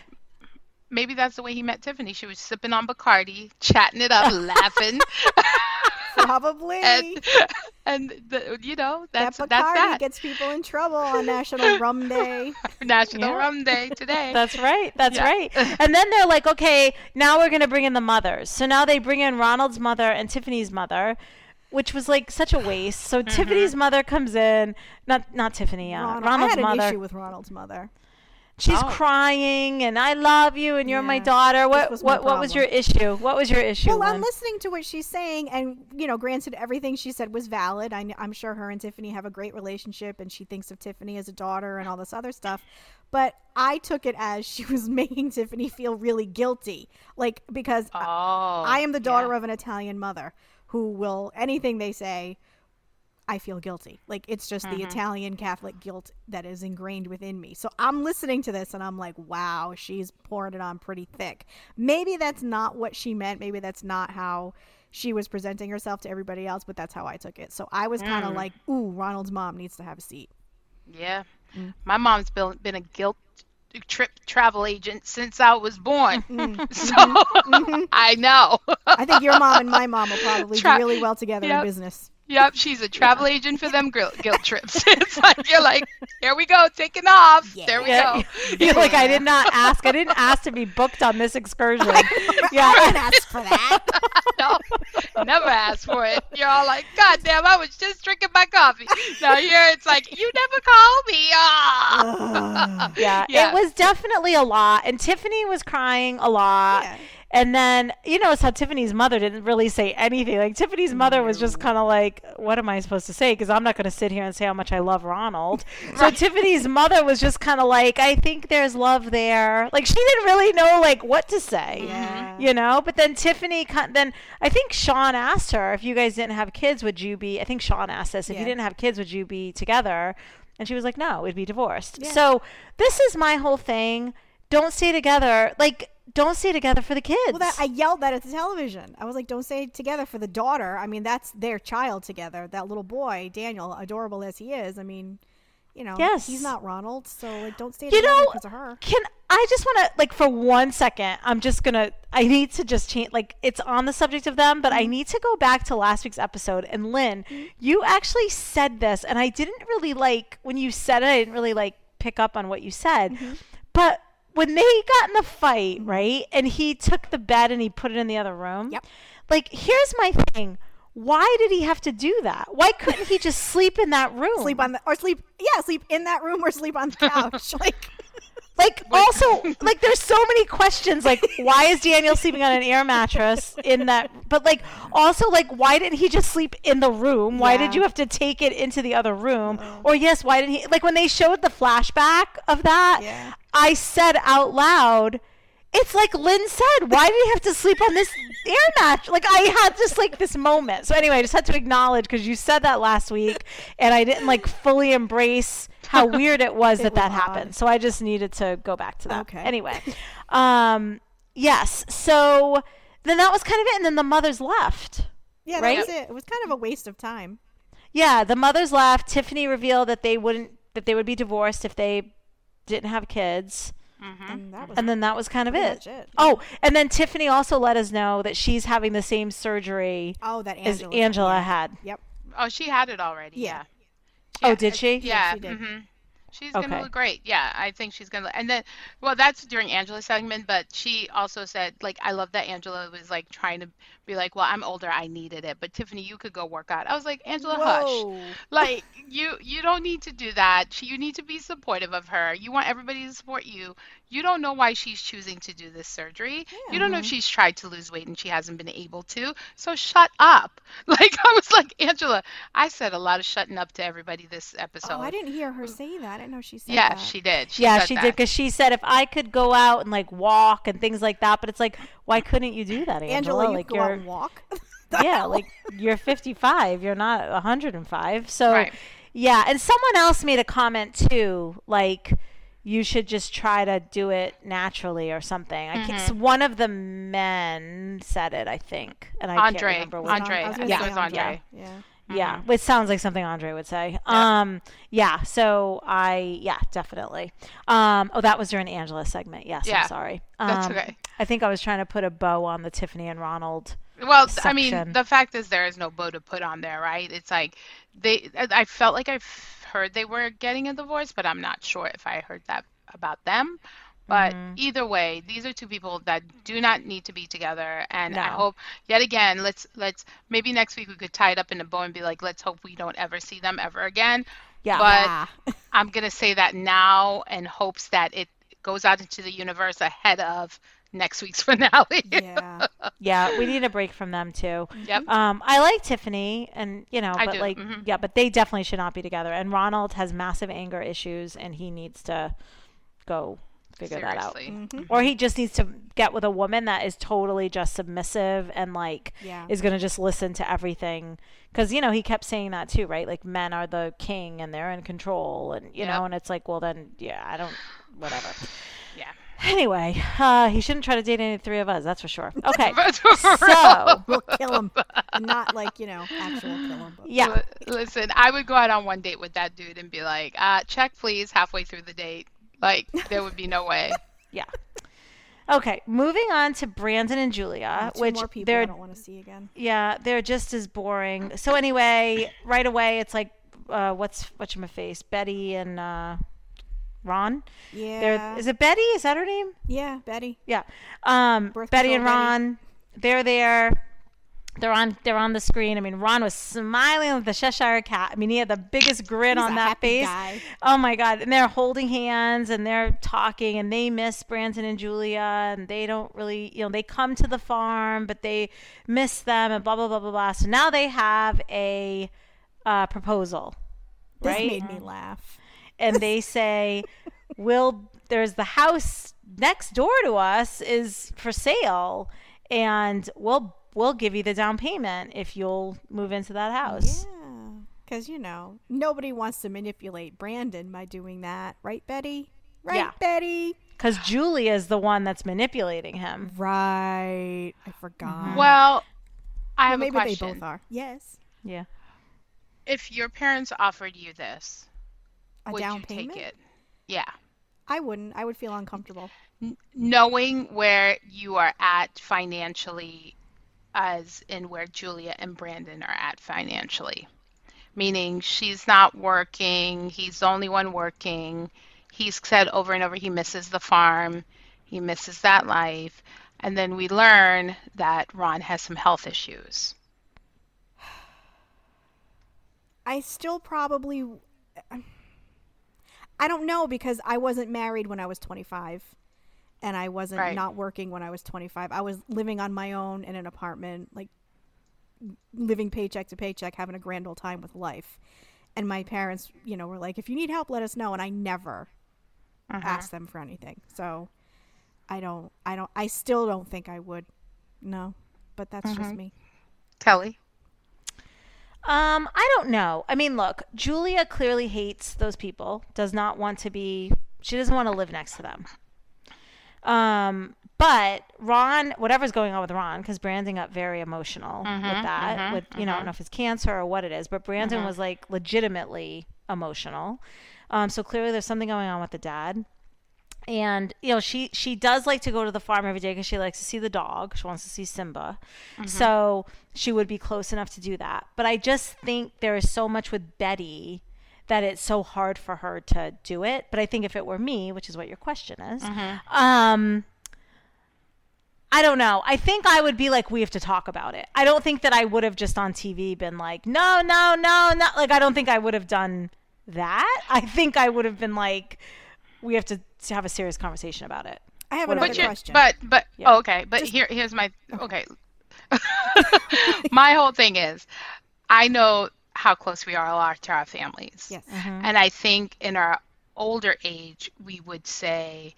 maybe that's the way he met Tiffany. She was sipping on Bacardi, chatting it up, laughing. probably and and the, you know, that's that that's Bacardi that. gets people in trouble on National Rum Day. National Yeah. Rum Day today. That's right. That's Yeah. right. And then they're like, okay, now we're going to bring in the mothers. So now they bring in Ronald's mother and Tiffany's mother, which was like such a waste. So Mm-hmm. Tiffany's mother comes in, not not Tiffany, uh, Ronald. Ronald's I had an mother. issue with Ronald's mother. She's Oh. crying and I love you and you're my daughter. What was what what was your issue? What was your issue? Well, I'm listening to what she's saying, and you know, granted, everything she said was valid. I, am sure her and Tiffany have a great relationship, and she thinks of Tiffany as a daughter and all this other stuff. But I took it as she was making Tiffany feel really guilty, like because oh, I am the daughter yeah. of an Italian mother who will anything they say. I feel guilty. Like it's just Mm-hmm. the Italian Catholic guilt that is ingrained within me. So I'm listening to this and I'm like, wow, she's pouring it on pretty thick. Maybe that's not what she meant. Maybe that's not how she was presenting herself to everybody else, but that's how I took it. So I was kind of Mm. like, ooh, Ronald's mom needs to have a seat. Yeah. Mm. My mom's been, been a guilt trip travel agent since I was born. Mm. So Mhm. I know. I think your mom and my mom will probably Tra- do really well together in business. Yep, she's a travel agent for them guilt, guilt trips. it's like you're like, here we go, taking off. There we Yeah. go. You're like I did not ask. I didn't ask to be booked on this excursion. Yeah, I didn't ask for that. no, never asked for it. You're all like, God damn, I was just drinking my coffee. Now here it's like, you never call me. Ah. Ugh. yeah, Yeah. it was definitely a lot. And Tiffany was crying a lot. Yeah. And then, you notice how Tiffany's mother didn't really say anything. Like, Tiffany's mother was just kind of like, what am I supposed to say? Because I'm not going to sit here and say how much I love Ronald. So, Tiffany's mother was just kind of like, I think there's love there. Like, she didn't really know, like, what to say. Yeah. You know? But then Tiffany, then I think Shaun asked her, if you guys didn't have kids, would you be, I think Shaun asked this, if you didn't have kids, would you be together? And she was like, no, we'd be divorced. Yeah. So, this is my whole thing. Don't stay together. Like, don't stay together for the kids. Well, that I yelled that at the television. I was like, "Don't say together for the daughter." I mean, that's their child together. That little boy, Daniel, adorable as he is. I mean, you know, Yes. he's not Ronald, so like, don't stay you together know, because of her. can I just want to like for one second? I'm just gonna. I need to just change. Like it's on the subject of them, but I mm-hmm. need to go back to last week's episode. And Lynn, mm-hmm. you actually said this, and I didn't really like when you said it. I didn't really like pick up on what you said, mm-hmm. but. When they got in the fight, right, and he took the bed and he put it in the other room. Yep. Like, here's my thing: Why did he have to do that? Why couldn't he just sleep in that room? Sleep on the or sleep, yeah, sleep in that room or sleep on the couch. like, Like also, like there's so many questions. Like, why is Daniel sleeping on an air mattress in that? But like, also like, why didn't he just sleep in the room? Why did you have to take it into the other room? Oh. Or yes, why didn't he? Like when they showed the flashback of that, Yeah. I said out loud. It's like Lynn said. Why did he have to sleep on this air match? Like I had just like this moment. So anyway, I just had to acknowledge because you said that last week, and I didn't like fully embrace how weird it was that was that odd. happened. So I just needed to go back to that. Okay. Anyway, um, yes. So then that was kind of it, and then the mothers left. Yeah, that Right? was it. It was kind of a waste of time. Yeah, the mothers left. Tiffany revealed that they wouldn't that they would be divorced if they didn't have kids. And that was And then that was kind of Pretty it. much it, Oh, and then Tiffany also let us know that she's having the same surgery oh that as Angela. Angela yeah. had. Yep. Oh, she had it already. Yeah. Yeah. Oh, did she? Yeah. she did. hmm She's Okay. gonna look great. Yeah, I think she's gonna. And then, well, that's during Angela's segment, but she also said, like, I love that Angela was like trying to be like, well, I'm older, I needed it, but Tiffany, you could go work out. I was like, Angela, hush. Like, you you don't need to do that. She, you need to be supportive of her. You want everybody to support you. You don't know why she's choosing to do this surgery. You don't know if she's tried to lose weight and she hasn't been able to. So shut up. Like I was like, Angela, I said a lot of shutting up to everybody this episode. Oh, I didn't hear her say that. I didn't know she said Yeah, that. she did. She yeah, said she that. did because she said if I could go out and like walk and things like that, but it's like, why couldn't you do that, Angela? Angela, you like go out and walk. yeah, like you're 55, you're not 105. So, Right. yeah, and someone else made a comment too, like you should just try to do it naturally or something. I can't, Mm-hmm. one of the men said it, I think, and I can't Andrei, remember which Andrei, I was I gonna think say it was Andrei. Yeah. yeah, it sounds like something Andrei would say. Um, yeah. So I, yeah, definitely. Um, oh, that was during Angela's segment. Yes, Yeah, I'm sorry. that's Um, okay. I think I was trying to put a bow on the Tiffany and Ronald. Well, th- I mean, the fact is there is no bow to put on there, right? It's like they. I felt like I've heard they were getting a divorce, but I'm not sure if I heard that about them. But Mm-hmm. either way, these are two people that do not need to be together, and I hope yet again, let's let's maybe next week we could tie it up in a bow and be like, let's hope we don't ever see them ever again. Yeah. But Ah. I'm gonna say that now in hopes that it goes out into the universe ahead of next week's finale. yeah. Yeah, we need a break from them too. Yep. Um, I like Tiffany, and you know, I but do, like, mhm. yeah, but they definitely should not be together. And Ronald has massive anger issues, and he needs to go figure that out. Seriously. Or he just needs to get with a woman that is totally just submissive and like Yeah. is going to just listen to everything. Because, you know, he kept saying that too, right? Like men are the king and they're in control. And, you Yep. know, and it's like, well, then, yeah, I don't, whatever. Yeah. Anyway, uh, he shouldn't try to date any three of us. That's for sure. Okay. So, We'll kill him. Not like, you know, actual kill him. But yeah. Li- Listen, I would go out on one date with that dude and be like, uh, check please halfway through the date. Like, there would be no way. Yeah. Okay, moving on to Brandon and Julia, two which more people they're I don't want to see again. yeah, they're just as boring. So anyway, right away it's like uh, what's what's my face? Betty and uh, Ron. Yeah. They're, is it Betty? Is that her name? yeah, Betty. Yeah. Um, Betty and control Betty. Ron, they're there. They're on. They're on the screen. I mean, Ron was smiling with the Cheshire cat. I mean, he had the biggest grin He's on that face. guy. Oh my god! And they're holding hands and they're talking and they miss Brandon and Julia and they don't really, you know, they come to the farm but they miss them and blah blah blah blah blah. So now they have a uh, proposal, This right? made me laugh. And they say, "Will there's the house next door to us is for sale, and we'll we'll give you the down payment if you'll move into that house." Yeah. Because, you know, nobody wants to manipulate Brandon by doing that. Right, Betty? Right, Yeah. Betty? Because Julia is the one that's manipulating him. Right. I forgot. Mm-hmm. Well, I Well, have maybe a question. they both are. Yes. Yeah. If your parents offered you this, A would down you payment? take it? Yeah. I wouldn't. I would feel uncomfortable. Knowing where you are at financially, as in where Julia and Brandon are at financially. Meaning she's not working, he's the only one working. He's said over and over he misses the farm, he misses that life. And then we learn that Ron has some health issues. I still probably. Uh, I don't know because I wasn't married when I was 25 and I wasn't Right. not working when I was 25. I was living on my own in an apartment, like living paycheck to paycheck, having a grand old time with life. And my parents, you know, were like, if you need help, let us know. And I never Uh-huh. asked them for anything. So I don't, I don't, I still don't think I would. No, but that's Mm-hmm. just me. Kelly. Um, I don't know. I mean, look, Julia clearly hates those people. Does not want to be. She doesn't want to live next to them. Um, but Ron, whatever's going on with Ron, because Brandon got very emotional with that. with you know, I don't know if it's cancer or what it is, but Brandon was like legitimately emotional. Um, so clearly there's something going on with the dad and you know she she does like to go to the farm every day because she likes to see the dog she wants to see simba so she would be close enough to do that but i just think there is so much with betty that it's so hard for her to do it but i think if it were me which is what your question is um I don't know. I think I would be like, we have to talk about it. I don't think that I would have just on TV been like, no, no, no, no. Like, I don't think I would have done that. I think I would have been like, we have to, to have a serious conversation about it. I have What another But question. but but Yeah. oh, okay. But here here's my okay. my whole thing is, I know how close we are all to our families. yes. Mm-hmm. And I think in our older age, we would say,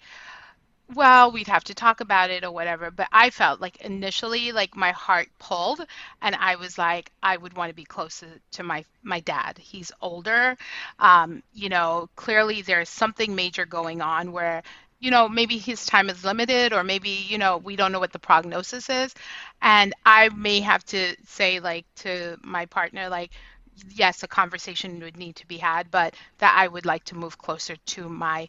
well, we'd have to talk about it or whatever. But I felt like initially, like my heart pulled, and I was like, I would want to be closer to my my dad. He's older. Um, you know, clearly there's something major going on where. You know, maybe his time is limited, or maybe, you know, we don't know what the prognosis is. And I may have to say, like, to my partner, like, yes, a conversation would need to be had, but that I would like to move closer to my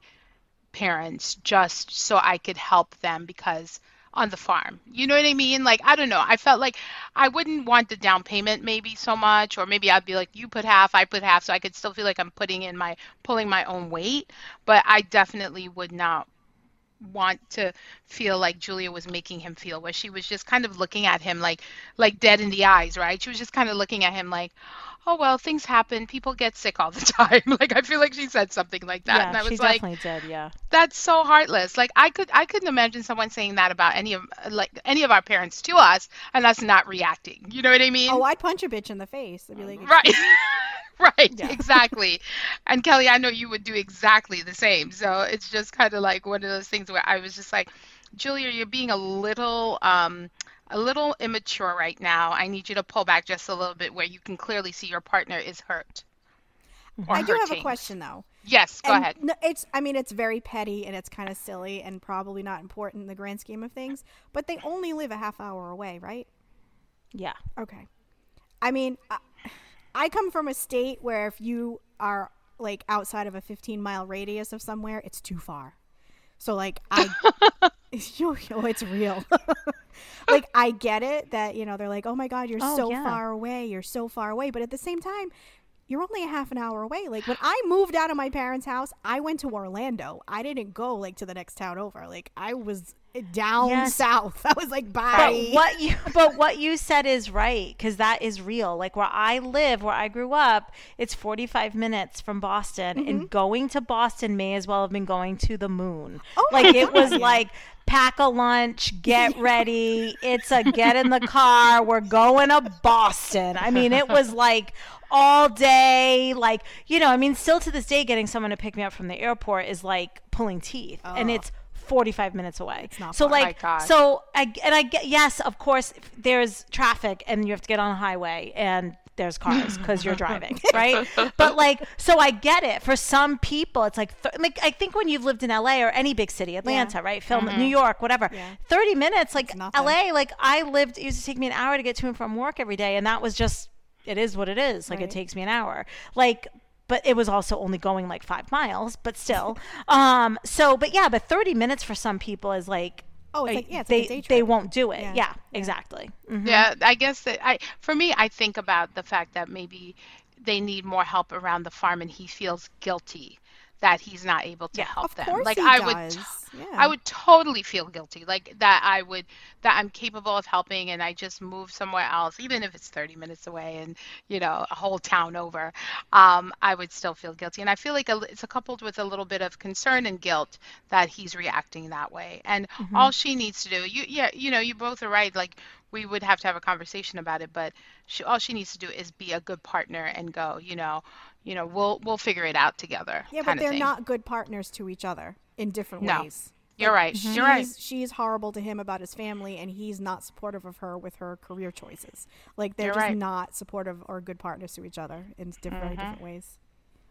parents just so I could help them because on the farm. You know what I mean? Like, I don't know. I felt like I wouldn't want the down payment maybe so much, or maybe I'd be like, you put half, I put half, so I could still feel like I'm putting in my, pulling my own weight. But I definitely would not want to feel like Julia was making him feel where she was just kind of looking at him like like dead in the eyes, right? She was just kind of looking at him like, "Oh well, things happen. People get sick all the time." like I feel like she said something like that. yeah, and I she was like, definitely did. Yeah. that's so heartless. Like I could I couldn't imagine someone saying that about any of like any of our parents to us and us not reacting. You know what I mean? Oh, I'd punch a bitch in the face. I'd be like, Right. right, Yeah. exactly. And Kelly, I know you would do exactly the same. So it's just kind of like one of those things where I was just like, Julia, you're being a little um a little immature right now. I need you to pull back just a little bit where you can clearly see your partner is hurt. Mm-hmm. Or I do have a question though. Yes, go And ahead. No, it's. I mean, it's very petty and it's kind of silly and probably not important in the grand scheme of things. But they only live a half hour away, right? Yeah. Okay. I mean, I, I come from a state where if you are like outside of a 15 mile radius of somewhere, it's too far. So like I, oh, it's real. like I get it that you know they're like, oh my god, you're Oh, so yeah. far away, you're so far away, but at the same time. You're only a half an hour away. Like when I moved out of my parents' house, I went to Orlando. I didn't go like to the next town over. Like I was down Yes. south. I was like, bye. But what you but what you said is right because that is real. Like where I live, where I grew up, it's 45 minutes from Boston, Mm-hmm. and going to Boston may as well have been going to the moon. Oh like it was like pack a lunch, get ready. It's a get in the car. We're going to Boston. I mean, it was like all day. Like you know, I mean, still to this day, getting someone to pick me up from the airport is like pulling teeth, and Oh. it's 45 minutes away. It's not so far. like God. so I and I get yes, of course, there's traffic and you have to get on a highway and there's cars because you're driving, right? But like, so I get it. For some people, it's like, th- like I think when you've lived in LA or any big city, Atlanta, right, film, New York, whatever, Yeah. thirty minutes, like. LA, like I lived. It used to take me an hour to get to and from work every day, and that was just, it is what it is. Like Right. it takes me an hour, like. But it was also only going like five miles, but still. um. So, but yeah, but thirty minutes for some people is like Oh, it's like- yeah, it's they like a day they won't do it. Yeah, Yeah, yeah. exactly. Mhm. Yeah, I guess that I for me I think about the fact that maybe they need more help around the farm and he feels guilty that he's not able to Yeah. help Of them. course like he I does. would yeah. I would totally feel guilty, like that I would that I'm capable of helping, and I just move somewhere else, even if it's 30 minutes away and you know a whole town over. Um, I would still feel guilty, and I feel like a, it's a coupled with a little bit of concern and guilt that he's reacting that way. And Mm-hmm. all she needs to do, you yeah, you know, you both are right. Like we would have to have a conversation about it, but she, all she needs to do is be a good partner and go, you know, you know, we'll we'll figure it out together. Yeah, but they're not good partners to each other in different No. ways. You're right. She's, You're right. she's horrible to him about his family, and he's not supportive of her with her career choices. Like they're You're just right. not supportive or good partners to each other in different, very mm-hmm. different ways.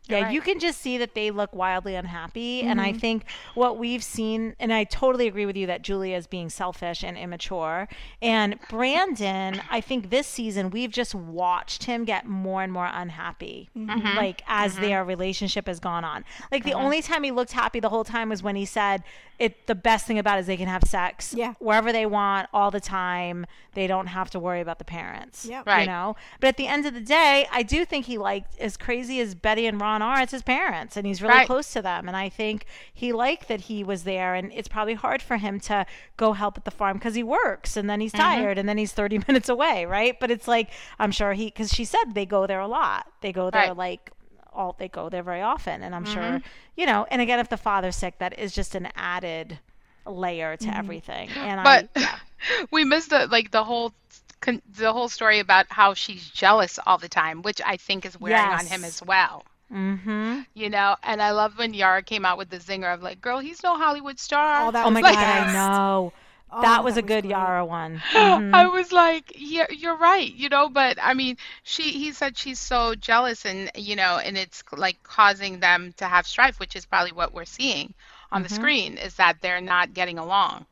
You're yeah, right. you can just see that they look wildly unhappy. And I mm-hmm. think what we've seen, and I totally agree with you that Julia is being selfish and immature. And Brandon, I think this season, we've just watched him get more and more unhappy, mm-hmm. Mm-hmm. like as their relationship has gone on. Like the only time he looked happy the whole time was when he said, it the best thing about it is they can have sex Yeah. wherever they want all the time. They don't have to worry about the parents. Yep. You know? But at the end of the day, I do think he liked as crazy as Betty and Ron are, it's his parents and he's really Right. close to them. And I think he liked that he was there and it's probably hard for him to go help at the farm because he works and then he's tired and then he's 30 minutes away, right? But it's like, I'm sure he, because she said they go there a lot. They go there Right. like, all they go there very often and i'm Mm-hmm. sure you know and again if the father's sick that is just an added layer Mm-hmm. to everything and but i yeah. we missed the like the whole con- the whole story about how she's jealous all the time, which I think is wearing on him as well. Mm-hmm You know, and I love when Yara came out with the zinger of like, "Girl, he's no Hollywood star." Oh, that oh my the god i know Oh, that was a good great. yara one Mhm. I was like, "Yeah, you're right." You know, but I mean, she he said she's so jealous, and you know, and it's like causing them to have strife, which is probably what we're seeing on Mm-hmm. the screen is that they're not getting along.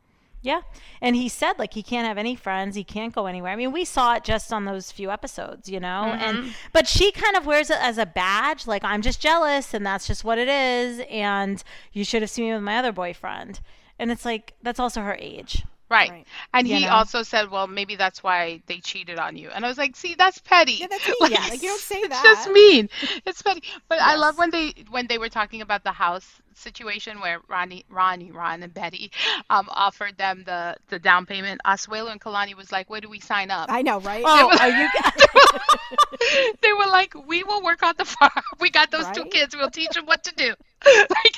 Yeah. And he said like he can't have any friends, he can't go anywhere. I mean, we saw it just on those few episodes, you know? And mm-hmm. but she kind of wears it as a badge, like I'm just jealous and that's just what it is and you should have seen me with my other boyfriend. And it's like that's also her age. Right. Right. And You he know? also said, well, maybe that's why they cheated on you. And I was like, see, that's petty. Yeah, that's mean. Like, Like, you don't say that. it's just mean. It's petty. But I love when they when they were talking about the house situation where Ronnie, Ronnie, Ron, and Betty um, offered them the the down payment. Asuelu and Kalani was like, where do we sign up? I know, right? Oh, are you they were like, we will work on the farm. We got those two kids. We'll teach them what to do. like,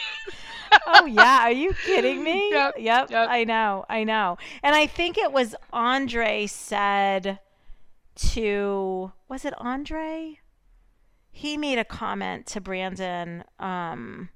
oh yeah, are you kidding me? Yep, yep, yep. I know, I know. And I think it was Andrei said to was it Andrei? He made a comment to Brandon um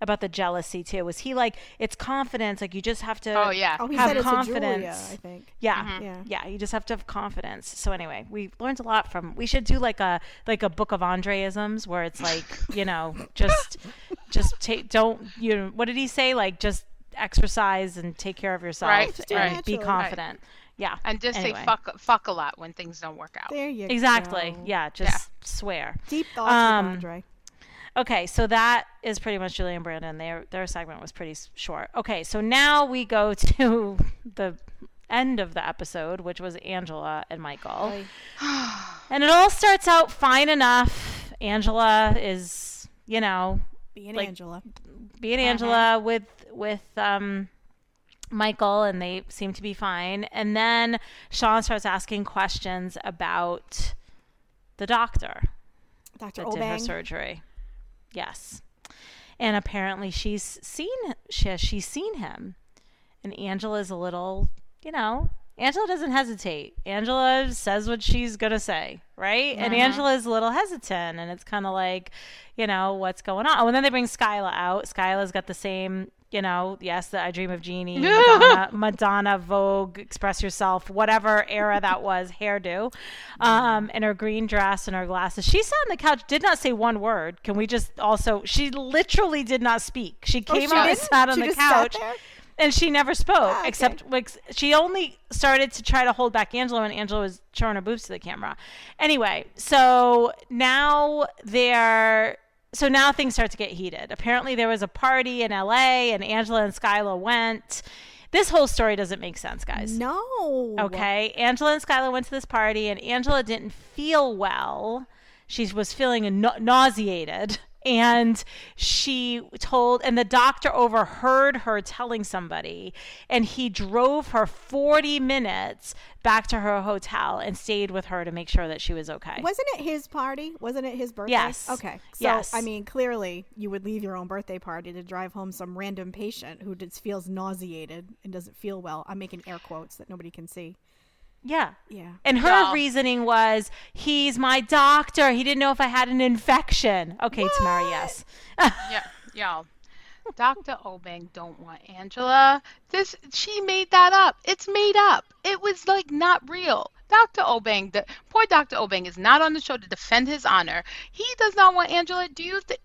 about the jealousy too. Was he like it's confidence, like you just have to oh yeah. oh, he have said it to Julia, confidence. I think. yeah, Yeah. yeah. You just have to have confidence. So anyway, we learned a lot from. We should do like a like a book of Andreisms where it's like you know just just take don't you know what did he say like just exercise and take care of yourself Right, and do it be naturally. confident. Yeah, And just anyway. say fuck fuck a lot when things don't work out. There you Exactly. go. Yeah, just swear. Deep thoughts Um, Andrei. Okay, so that is pretty much Julian Brandon. Their their segment was pretty short. Okay, so now we go to the end of the episode, which was Angela and Michael. And it all starts out fine enough. Angela is, you know, Being like- Angela. being Angela with with um Michael and they seem to be fine. And then Shaun starts asking questions about the doctor Dr. that did her surgery. Yes. And apparently she's seen she has she's seen him. And Angela's a little, you know, Angela doesn't hesitate. Angela says what she's going to say, right? And uh-huh. Angela's a little hesitant and it's kind of like, you know, what's going on? Oh, and then they bring Skyla out. Skyla's got the same, you know, yes, the I Dream of Jeannie, Madonna, Madonna, Vogue, Express Yourself, whatever era that was, hairdo, um, and her green dress and her glasses. She sat on the couch, did not say one word. Can we just also, she literally did not speak. She Oh, came she out and sat on She the couch. And she never spoke, Ah, okay. except like she only started to try to hold back Angela when Angela was showing her boobs to the camera. Anyway, so now they're so now things start to get heated. Apparently, there was a party in LA, and Angela and Skyla went. This whole story doesn't make sense, guys. No. Okay. Angela and Skyla went to this party, and Angela didn't feel well. She was feeling na- nauseated. And she told and the doctor overheard her telling somebody and he drove her 40 minutes back to her hotel and stayed with her to make sure that she was okay Wasn't it his party? Wasn't it his birthday? Yes. Okay. So, Yes. I mean, clearly you would leave your own birthday party to drive home some random patient who just feels nauseated and doesn't feel well. I'm making air quotes that nobody can see. Yeah Yeah. and her Yeah. reasoning was he's my doctor he didn't know if i had an infection okay tamara yes Yeah, y'all. Dr. Obeng don't want Angela. This she made that up. It's made up. It was like not real. Dr. Obeng, the poor Dr. Obeng is not on the show to defend his honor. He does not want Angela. Do you think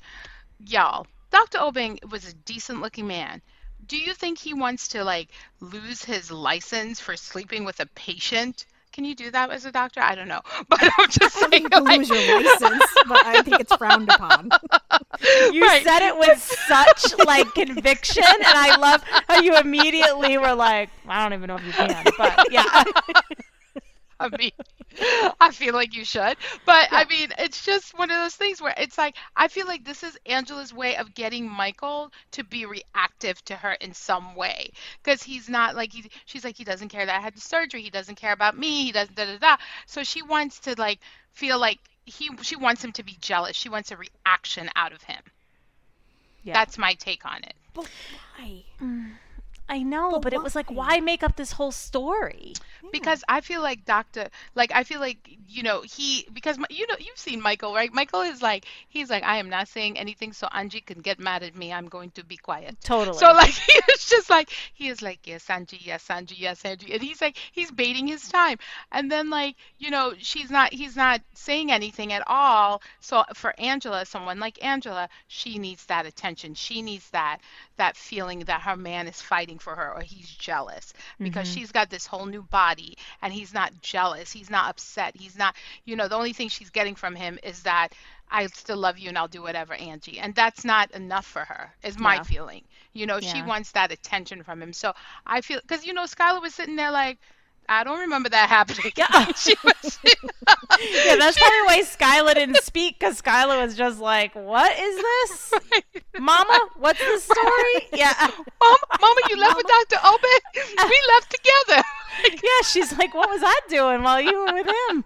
y'all, Dr. Obeng was a decent looking man. Do you think he wants to like lose his license for sleeping with a patient? Can you do that as a doctor? I don't know. But I'm just saying you can like, lose your license, but I think it's frowned upon. You Right. said it with such like conviction, and I love how you immediately were like, "I don't even know if you can," but yeah, I mean, I feel like you should. But I mean, it's just one of those things where it's like, I feel like this is Angela's way of getting Michael to be reactive to her in some way. Because he's not like, he, she's like, he doesn't care that I had the surgery. He doesn't care about me. He doesn't, da da da. So she wants to like feel like he, she wants him to be jealous. She wants a reaction out of him. yeah. That's my take on it. But why? Mm. I know, But but, it was like, why? make up this whole story? because I feel like Doctor, like I feel like you know he because you know you've seen Michael right? Michael is like he's like I am not saying anything so Angie can get mad at me. I'm going to be quiet. Totally. So like he is just like he is like yes Angie, yes Angie, yes Angie, and he's like he's baiting his time. And then like you know she's not he's not saying anything at all. So for Angela, someone like Angela, she needs that attention. She needs that that feeling that her man is fighting for her or he's jealous because mm-hmm. she's got this whole new body and he's not jealous. He's not upset. He's not you know the only thing she's getting from him is that I still love you and I'll do whatever, Angie. And that's not enough for her, is my Yeah. feeling. You know, she wants that attention from him. So I feel, because, you know, Skyla was sitting there like, I don't remember that happening. Yeah. she was, yeah, that's probably why Skyla didn't speak because Skyla was just like, "What is this, Mama? What's the story?" Yeah, Mama, Mama, you left with Dr. Obeng? We left together. yeah. She's like, "What was I doing while you were with him?"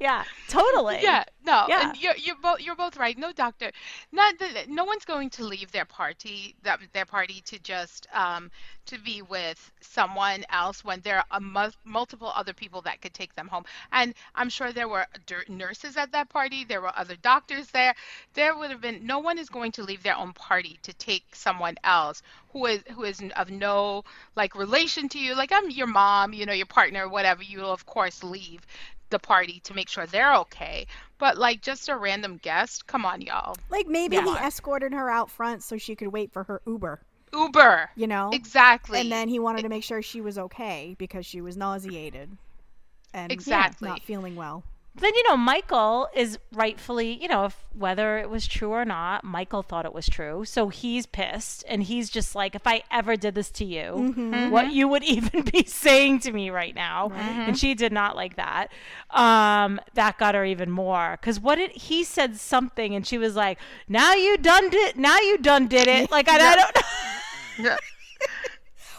Yeah, totally. Yeah, no, Yeah. and you're you're both you're both right. No doctor, not that no one's going to leave their party that their party to just um to be with someone else when there are a mu- multiple other people that could take them home. And I'm sure there were nurses at that party. There were other doctors there. There would have been no one is going to leave their own party to take someone else who is who is of no like relation to you. Like I'm your mom, you know, your partner, whatever. You will of course leave the party to make sure they're okay. But like just a random guest, come on, y'all. Like maybe Yeah. he escorted her out front so she could wait for her Uber, Uber. you know? Exactly. And then he wanted to make sure she was okay because she was nauseated and yeah, Exactly. not feeling well. Then you know, Michael is rightfully, you know, if whether it was true or not, Michael thought it was true, so he's pissed, and he's just like, "If I ever did this to you, Mm-hmm. what you would even be saying to me right now?" And she did not like that. Um, that got her even more because what did he said something, and she was like, "Now you done did, now you done did it." Like I, I don't. Yeah.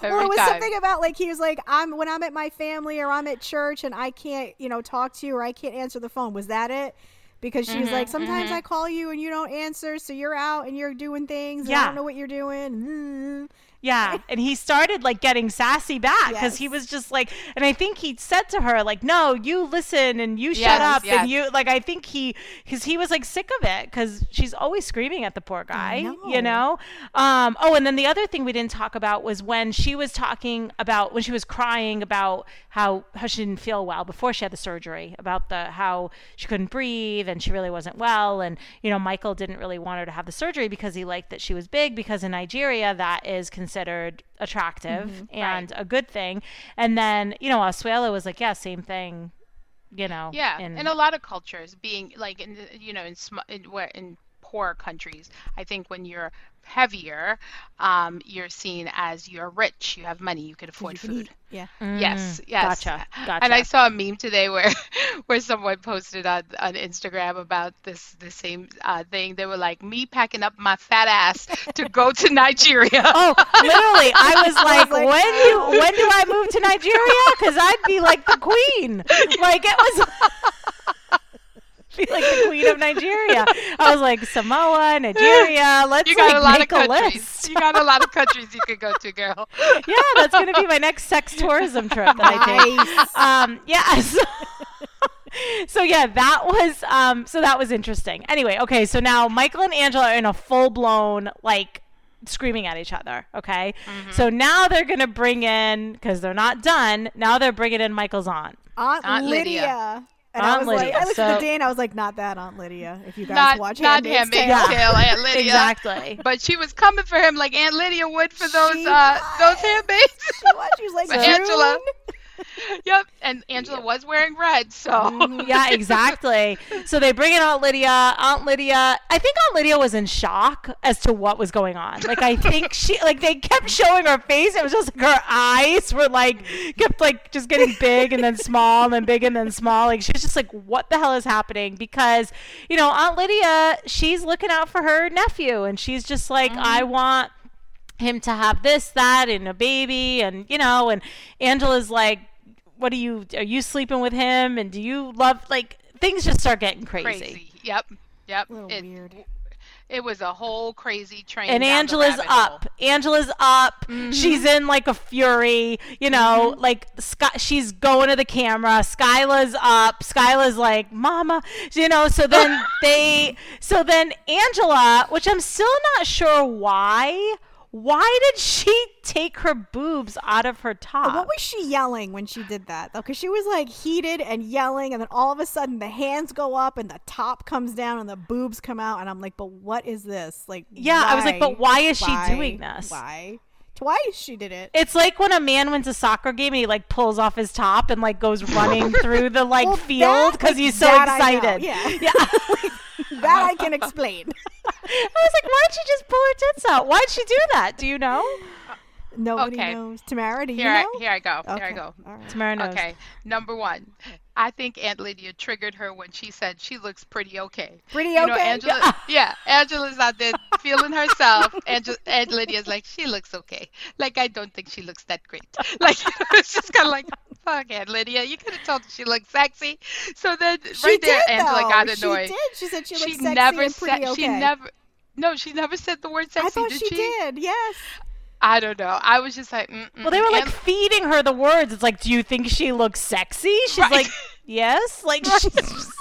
Or it was time. something about like he was like I'm when I'm at my family or I'm at church and I can't you know talk to you or I can't answer the phone. Was that it? Because she was like, Mm-hmm, sometimes I call you and you don't answer, so you're out and you're doing things. And I don't know what you're doing. Yeah, and he started like getting sassy back because he was just like, and I think he said to her like, "No, you listen and you shut Yes, up yes. and you like." I think he because he was like sick of it because she's always screaming at the poor guy, you know. Um, oh, and then the other thing we didn't talk about was when she was talking about when she was crying about how how she didn't feel well before she had the surgery about the how she couldn't breathe and she really wasn't well and you know Michael didn't really want her to have the surgery because he liked that she was big because in Nigeria that is considered attractive mm-hmm. and a good thing and then you know Asuelu was like yeah same thing you know Yeah, in, in a lot of cultures, being like in you know in, sm- in where in poor countries. I think when you're heavier, um, you're seen as you're rich, you have money, you can afford You can food. eat. Yeah. Yes, Mm, yes. Gotcha. Gotcha. And I saw a meme today where where someone posted on, on Instagram about this the same uh, thing. They were like, me packing up my fat ass to go to Nigeria. Oh, literally! I was like, like, when do when do I move to Nigeria? Because I'd be like the queen. Like it was. Be like the queen of Nigeria. I was like Samoa, Nigeria. Let's you got like a lot of make a countries. list. You got a lot of countries you could go to, girl. Yeah, that's gonna be my next sex tourism trip that I take. Nice. um yeah so, so yeah that was um so that was interesting anyway okay so now michael and angela are in a full-blown like screaming at each other okay Mm-hmm. so now they're gonna bring in because they're not done now they're bringing in michael's aunt Aunt, Aunt Lydia. Lydia. And I Aunt was Lydia. like, I looked So- at the day and I was like, not that Aunt Lydia. If you guys Not watch not Handmaid's Tale. Tale, Aunt Lydia. exactly But she was coming for him like Aunt Lydia would for those She uh those handmaids. She was. She was like, Angela-. yep, and Angela was wearing red, so Mm, yeah, exactly. So they bring in Aunt Lydia. Aunt Lydia, I think Aunt Lydia was in shock as to what was going on. Like I think she, like they kept showing her face. It was just like her eyes were like kept like just getting big and then small and then big and then small. Like she was just like, what the hell is happening? Because you know Aunt Lydia, she's looking out for her nephew, and she's just like, I want him to have this, that, and a baby, and you know, and Angela's like, "What are you? Are you sleeping with him? And do you love like things just start getting crazy?" crazy. Yep, yep. It, weird. it was a whole crazy train. And Angela's rabbit hole. up. Angela's up. Mm-hmm. She's in like a fury. You know, like Sky, she's going to the camera. Skyla's up. Skyla's like, "Mama," you know. So then they, so then Angela, which I'm still not sure why. Why did she take her boobs out of her top? What was she yelling when she did that though? Because she was like heated and yelling, and then all of a sudden the hands go up and the top comes down and the boobs come out, and I'm like, but what is this? Like, Yeah, I was like, but why is she doing this? Why? Twice she did it. It's like when a man wins a soccer game and he like pulls off his top and like goes running through the like Well, field because like, he's so that I know, excited. Yeah, Yeah. that I can explain. I was like, why'd she just pull her tits out? Why'd she do that? Do you know? Nobody Okay. knows. Tamara, do you Here, I, know? here I go. Here I go. all right. Tamara knows. Okay, number one, I think Aunt Lydia triggered her when she said she looks pretty okay. Pretty You know. Angela, yeah, Angela's out there feeling herself. Angela, Aunt Lydia's like, she looks okay. Like, I don't think she looks that great. Like, it's just kind of like, fuck, Aunt Lydia. You could have told her she looked sexy. So then, She right there, did, Angela though. got annoyed. She did. She said she looked She sexy never and pretty said. okay. She never. No, she never said the word sexy. I thought did she, did. Yes. I don't know. I was just like, mm Well, they were like Aunt- feeding her the words. It's like, do you think she looks sexy? She's Right. like, yes. Like, she's just...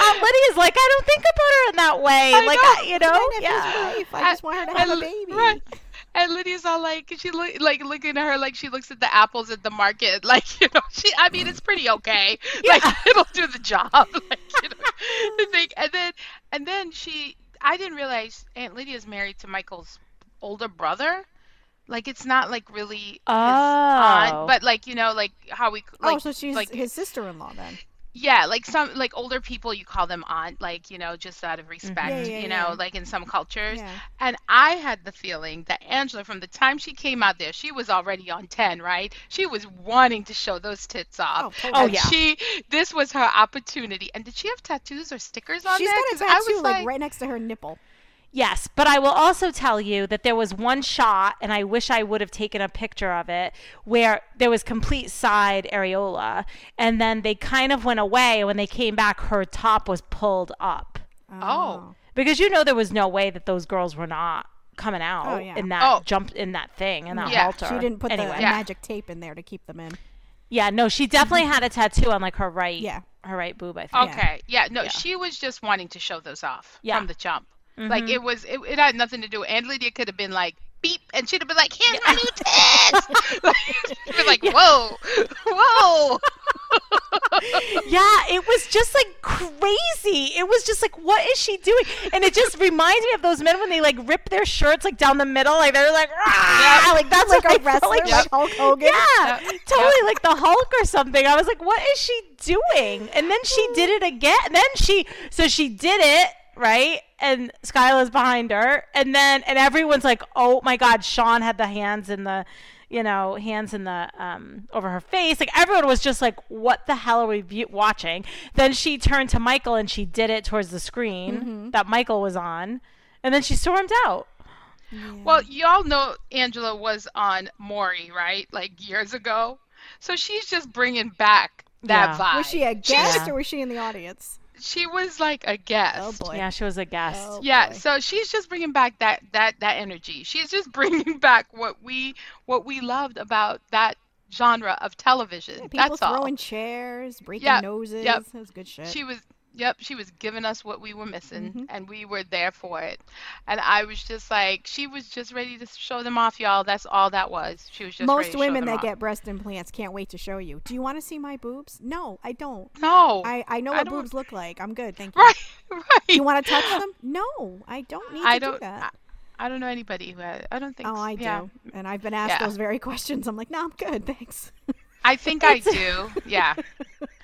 Aunt Lydia's like, I don't think about her in that way. I like, know. I, you know, My yeah. wife. I just want her to have a and- baby. Right. And Lydia's all like, she look like looking at her like she looks at the apples at the market. Like, you know, she. I mean, it's pretty okay. Like, it'll do the job. Like, you know, the thing. And then, and then she. I didn't realize Aunt Lydia's married to Michael's older brother. Like, it's not like really his Oh. aunt, but like you know, like how we. Oh, like, oh, so she's like his sister-in-law then. Yeah, like some like older people, you call them aunt, like you know, just out of mm-hmm. respect, Yeah, yeah, you know, yeah. like in some cultures. Yeah. And I had the feeling that Angela, from the time she came out there, she was already on ten, right? She was wanting to show those tits off. Oh, totally. Oh, And yeah. She, this was her opportunity. And did she have tattoos or stickers on She's there? got a 'Cause I tattoo was like, right next to her nipple. Yes, but I will also tell you that there was one shot, and I wish I would have taken a picture of it, where there was complete side areola, and then they kind of went away. When they came back, her top was pulled up Oh. because you know there was no way that those girls were not coming out Oh, yeah. in that Oh. jump in that thing in that Yeah. halter. She didn't put anyway. the Yeah. magic tape in there to keep them in. Yeah, no, she definitely had a tattoo on like her right, Yeah. her right boob. I think. Okay. Yeah. No, Yeah. she was just wanting to show those off Yeah. from the jump. Like mm-hmm. it was, it, it had nothing to do. And Lydia could have been like beep, and she'd have been like, "Here's my new tits." like, she'd be like, "Whoa, whoa." yeah, it was just like crazy. It was just like, what is she doing? And it just reminds me of those men when they like rip their shirts like down the middle, like they're like, "Rah!" like that's Like what a I felt wrestler, like. like she- Hulk Hogan. yeah, Yep. totally like the Hulk or something. I was like, what is she doing? And then she did it again. And then she, so she did it right, and Skyla's behind her, and then and everyone's like, "Oh my God!" Shaun had the hands in the, you know, hands in the um over her face. Like everyone was just like, "What the hell are we view- watching?" Then she turned to Michael and she did it towards the screen that Michael was on, and then she stormed out. Well, y'all know Angela was on Maury, right? Like years ago. So she's just bringing back that Yeah. vibe. Was she a guest Yeah. or was she in the audience? She was like a oh, guest. Oh boy. Yeah, she was a guest. Oh, Yeah, boy. so she's just bringing back that that that energy. She's just bringing back what we what we loved about that genre of television. Yeah, people That's all. throwing chairs, breaking Yep, noses. yep. That was good shit. She was yep, she was giving us what we were missing Mhm. and we were there for it. And I was just like she was just ready to show them off, y'all. That's all that was. She was just ready Most to show women that off. get breast implants can't wait to show you. Do you want to see my boobs? No, I don't. No. I, I know I what don't- boobs look like. I'm good, thank you. right, right. You want to touch them? No, I don't need to I do don't that. I, I don't know anybody who has, I don't think Oh, so. I yeah. do. And I've been asked Yeah. those very questions. I'm like, no, I'm good, thanks. I think I do. Yeah.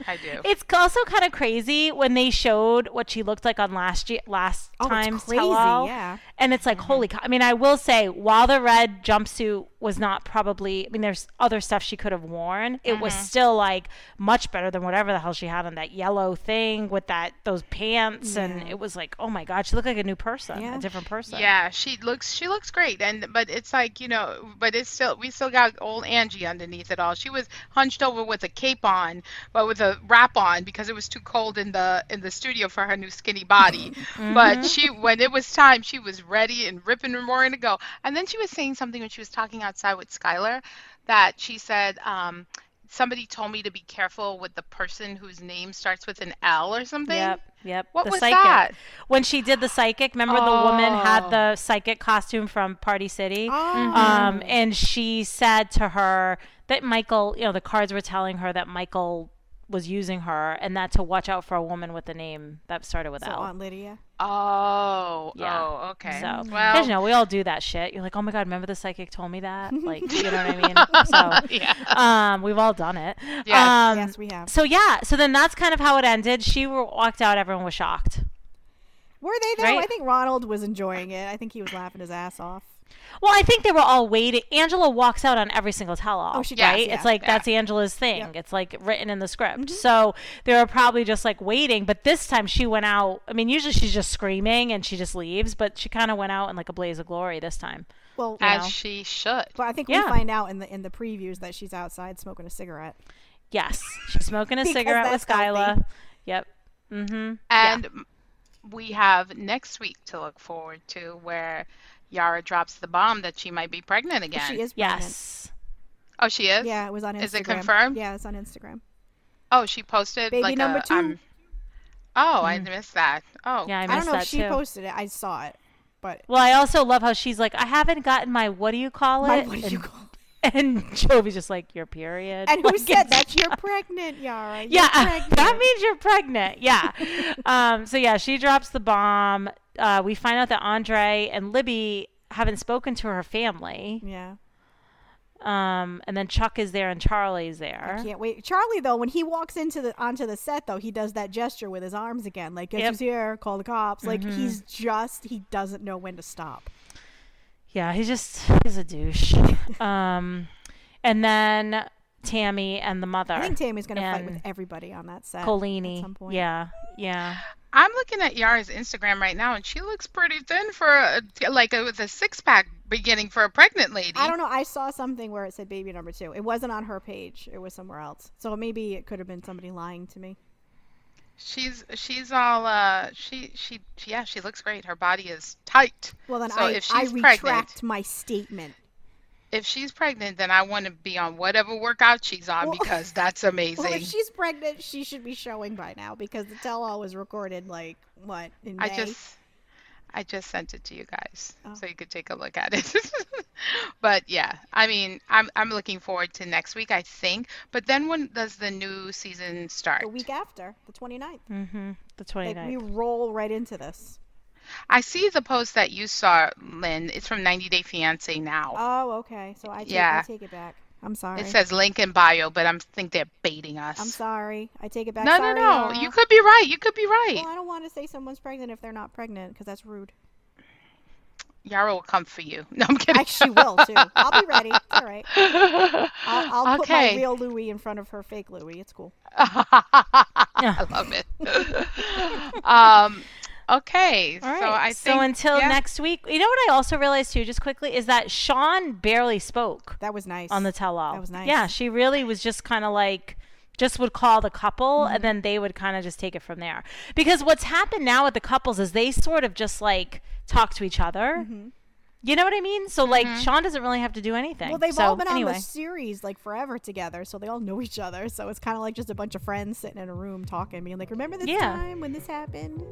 I do. It's also kind of crazy when they showed what she looked like on last year, last Oh, time's it's crazy, tell-all. yeah. And it's like, holy cow. I mean, I will say, while the red jumpsuit was not probably, I mean, there's other stuff she could have worn, it was Mm-hmm. still like much better than whatever the hell she had on that yellow thing with that, those pants. And it was like, oh my God, she looked like a new person, Yeah. a different person. Yeah, she looks she looks great, and but it's like you know, but it's still we still got old Angie underneath it all. She was hunched over with a cape on, but with a wrap on because it was too cold in the in the studio for her new skinny body. But she when it was time, she was ready and ripping and roaring to go. And then she was saying something when she was talking outside with Skyla, that she said. um Somebody told me to be careful with the person whose name starts with an L or something. Yep, yep. What the was psychic. that? When she did the psychic, remember the woman had Oh. the psychic costume from Party City? Oh. Um, and she said to her that Michael, you know, the cards were telling her that Michael was using her and that to watch out for a woman with a name that started with So L. Aunt Lydia. Oh, Yeah. oh, okay. So, 'cause, well, you know, we all do that shit. You're like, oh my god, remember the psychic told me that? Like, you know what I mean? So, yeah. um, we've all done it. Yes. Um, yes, we have. So yeah, so then that's kind of how it ended. She walked out. Everyone was shocked. Were they though? Right? I think Ronald was enjoying it. I think he was laughing his ass off. Well, I think they were all waiting. Angela walks out on every single tell-all. Oh, she Yeah. does, right? yeah. It's like Yeah. that's Angela's thing. Yep. It's like written in the script. So they were probably just like waiting. But this time she went out. I mean, usually she's just screaming and she just leaves. But she kind of went out in like a blaze of glory this time. Well, As know. she should. but I think Yeah. we find out in the in the previews that she's outside smoking a cigarette. Yes, she's smoking a cigarette with that's. Skyla. Yep. Mm-hmm. And m we have next week to look forward to where Yara drops the bomb that she might be pregnant again. She is pregnant. Yes. Oh, she is? Yeah, it was on Instagram. Is it confirmed? Yeah, it's on Instagram. Oh, she posted Baby like number a, 2 um, oh, I missed that. Oh. Yeah, I I, don't know that if she too. posted it. I saw it, but well, I also love how she's like, I haven't gotten my what do you call it? my, it? what do and, you call? and Jovi's just like your period. And who Like, said that? You're pregnant, Yara. You're Yeah, pregnant. that means you're pregnant. Yeah. um, so yeah, she drops the bomb. Uh, we find out that Andrei and Libby haven't spoken to her family. yeah. Um, and then Chuck is there and Charlie's there. I can't wait. Charlie though, when he walks into the onto the set though, he does that gesture with his arms again, like "Guess Yep. who's here? Call the cops!" Like Mhm. he's just he doesn't know when to stop. Yeah, he's just he's a douche. um, and then Tammy and the mother, I think Tammy's gonna fight with everybody on that set. at Colini. some point. Yeah, yeah. I'm looking at Yara's Instagram right now, and she looks pretty thin for a, like a, with a six pack beginning for a pregnant lady. I don't know. I saw something where it said baby number two. It wasn't on her page. It was somewhere else. So maybe it could have been somebody lying to me. She's she's all uh she she yeah she looks great. Her body is tight. Well, then So I, if I she's retract pregnant- my statement. If she's pregnant, then I want to be on whatever workout she's on Well- because that's amazing. Well, if she's pregnant, she should be showing by now because the tell-all was recorded like what in May. I just I just sent it to you guys Oh. so you could take a look at it. but yeah, I mean, I'm I'm looking forward to next week, I think. But then when does the new season start? the week after, the 29th. Mm-hmm. The Like 29th. we roll right into this. I see the post that you saw, Lynn. It's from 90 Day Fiance now. Oh, okay. So I take, I Yeah. take it back. I'm sorry. It says link in bio, but I think they're baiting us. I'm sorry. I take it back. No, sorry, no, no. Yara. You could be right. You could be right. Well, I don't want to say someone's pregnant if they're not pregnant because that's rude. Yara will come for you. No, I'm kidding. I, she will too. I'll be ready. It's all right. I'll, I'll put my real Louis in front of her fake Louis. It's cool. I love it. um, okay, All right. so I so until yeah. next week, you know what I also realized too, just quickly, is that Shaun barely spoke That was nice. on the tell-all. That was nice. Yeah, she really was just kind of like just would call the couple Mm-hmm. and then they would kind of just take it from there. Because what's happened now with the couples is they sort of just like talk to each other. Mm-hmm. You know what I mean? So like Shaun doesn't really have to do anything. Well, they've so, all been anyway. on the series like forever together, so they all know each other. So it's kind of like just a bunch of friends sitting in a room talking, being like, "Remember this Yeah. time when this happened?"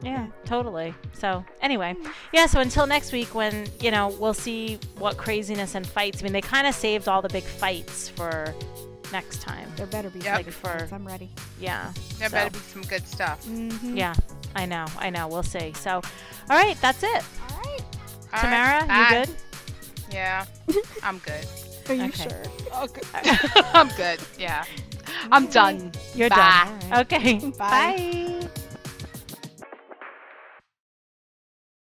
Yeah, totally. So anyway, yeah. So until next week, when you know we'll see what craziness and fights. I mean, they kind of saved all the big fights for next time. There better be Yep. like Like for- I'm ready. Yeah. there so- better be some good stuff. Mm-hmm. Yeah, I know. I know. We'll see. So, all right, that's it. All right. Tamara, right, bye. you good? Yeah, I'm good. Are you Okay. sure? Okay. I'm good. Yeah, I'm done. You're Bye. done. Okay. Bye. Bye.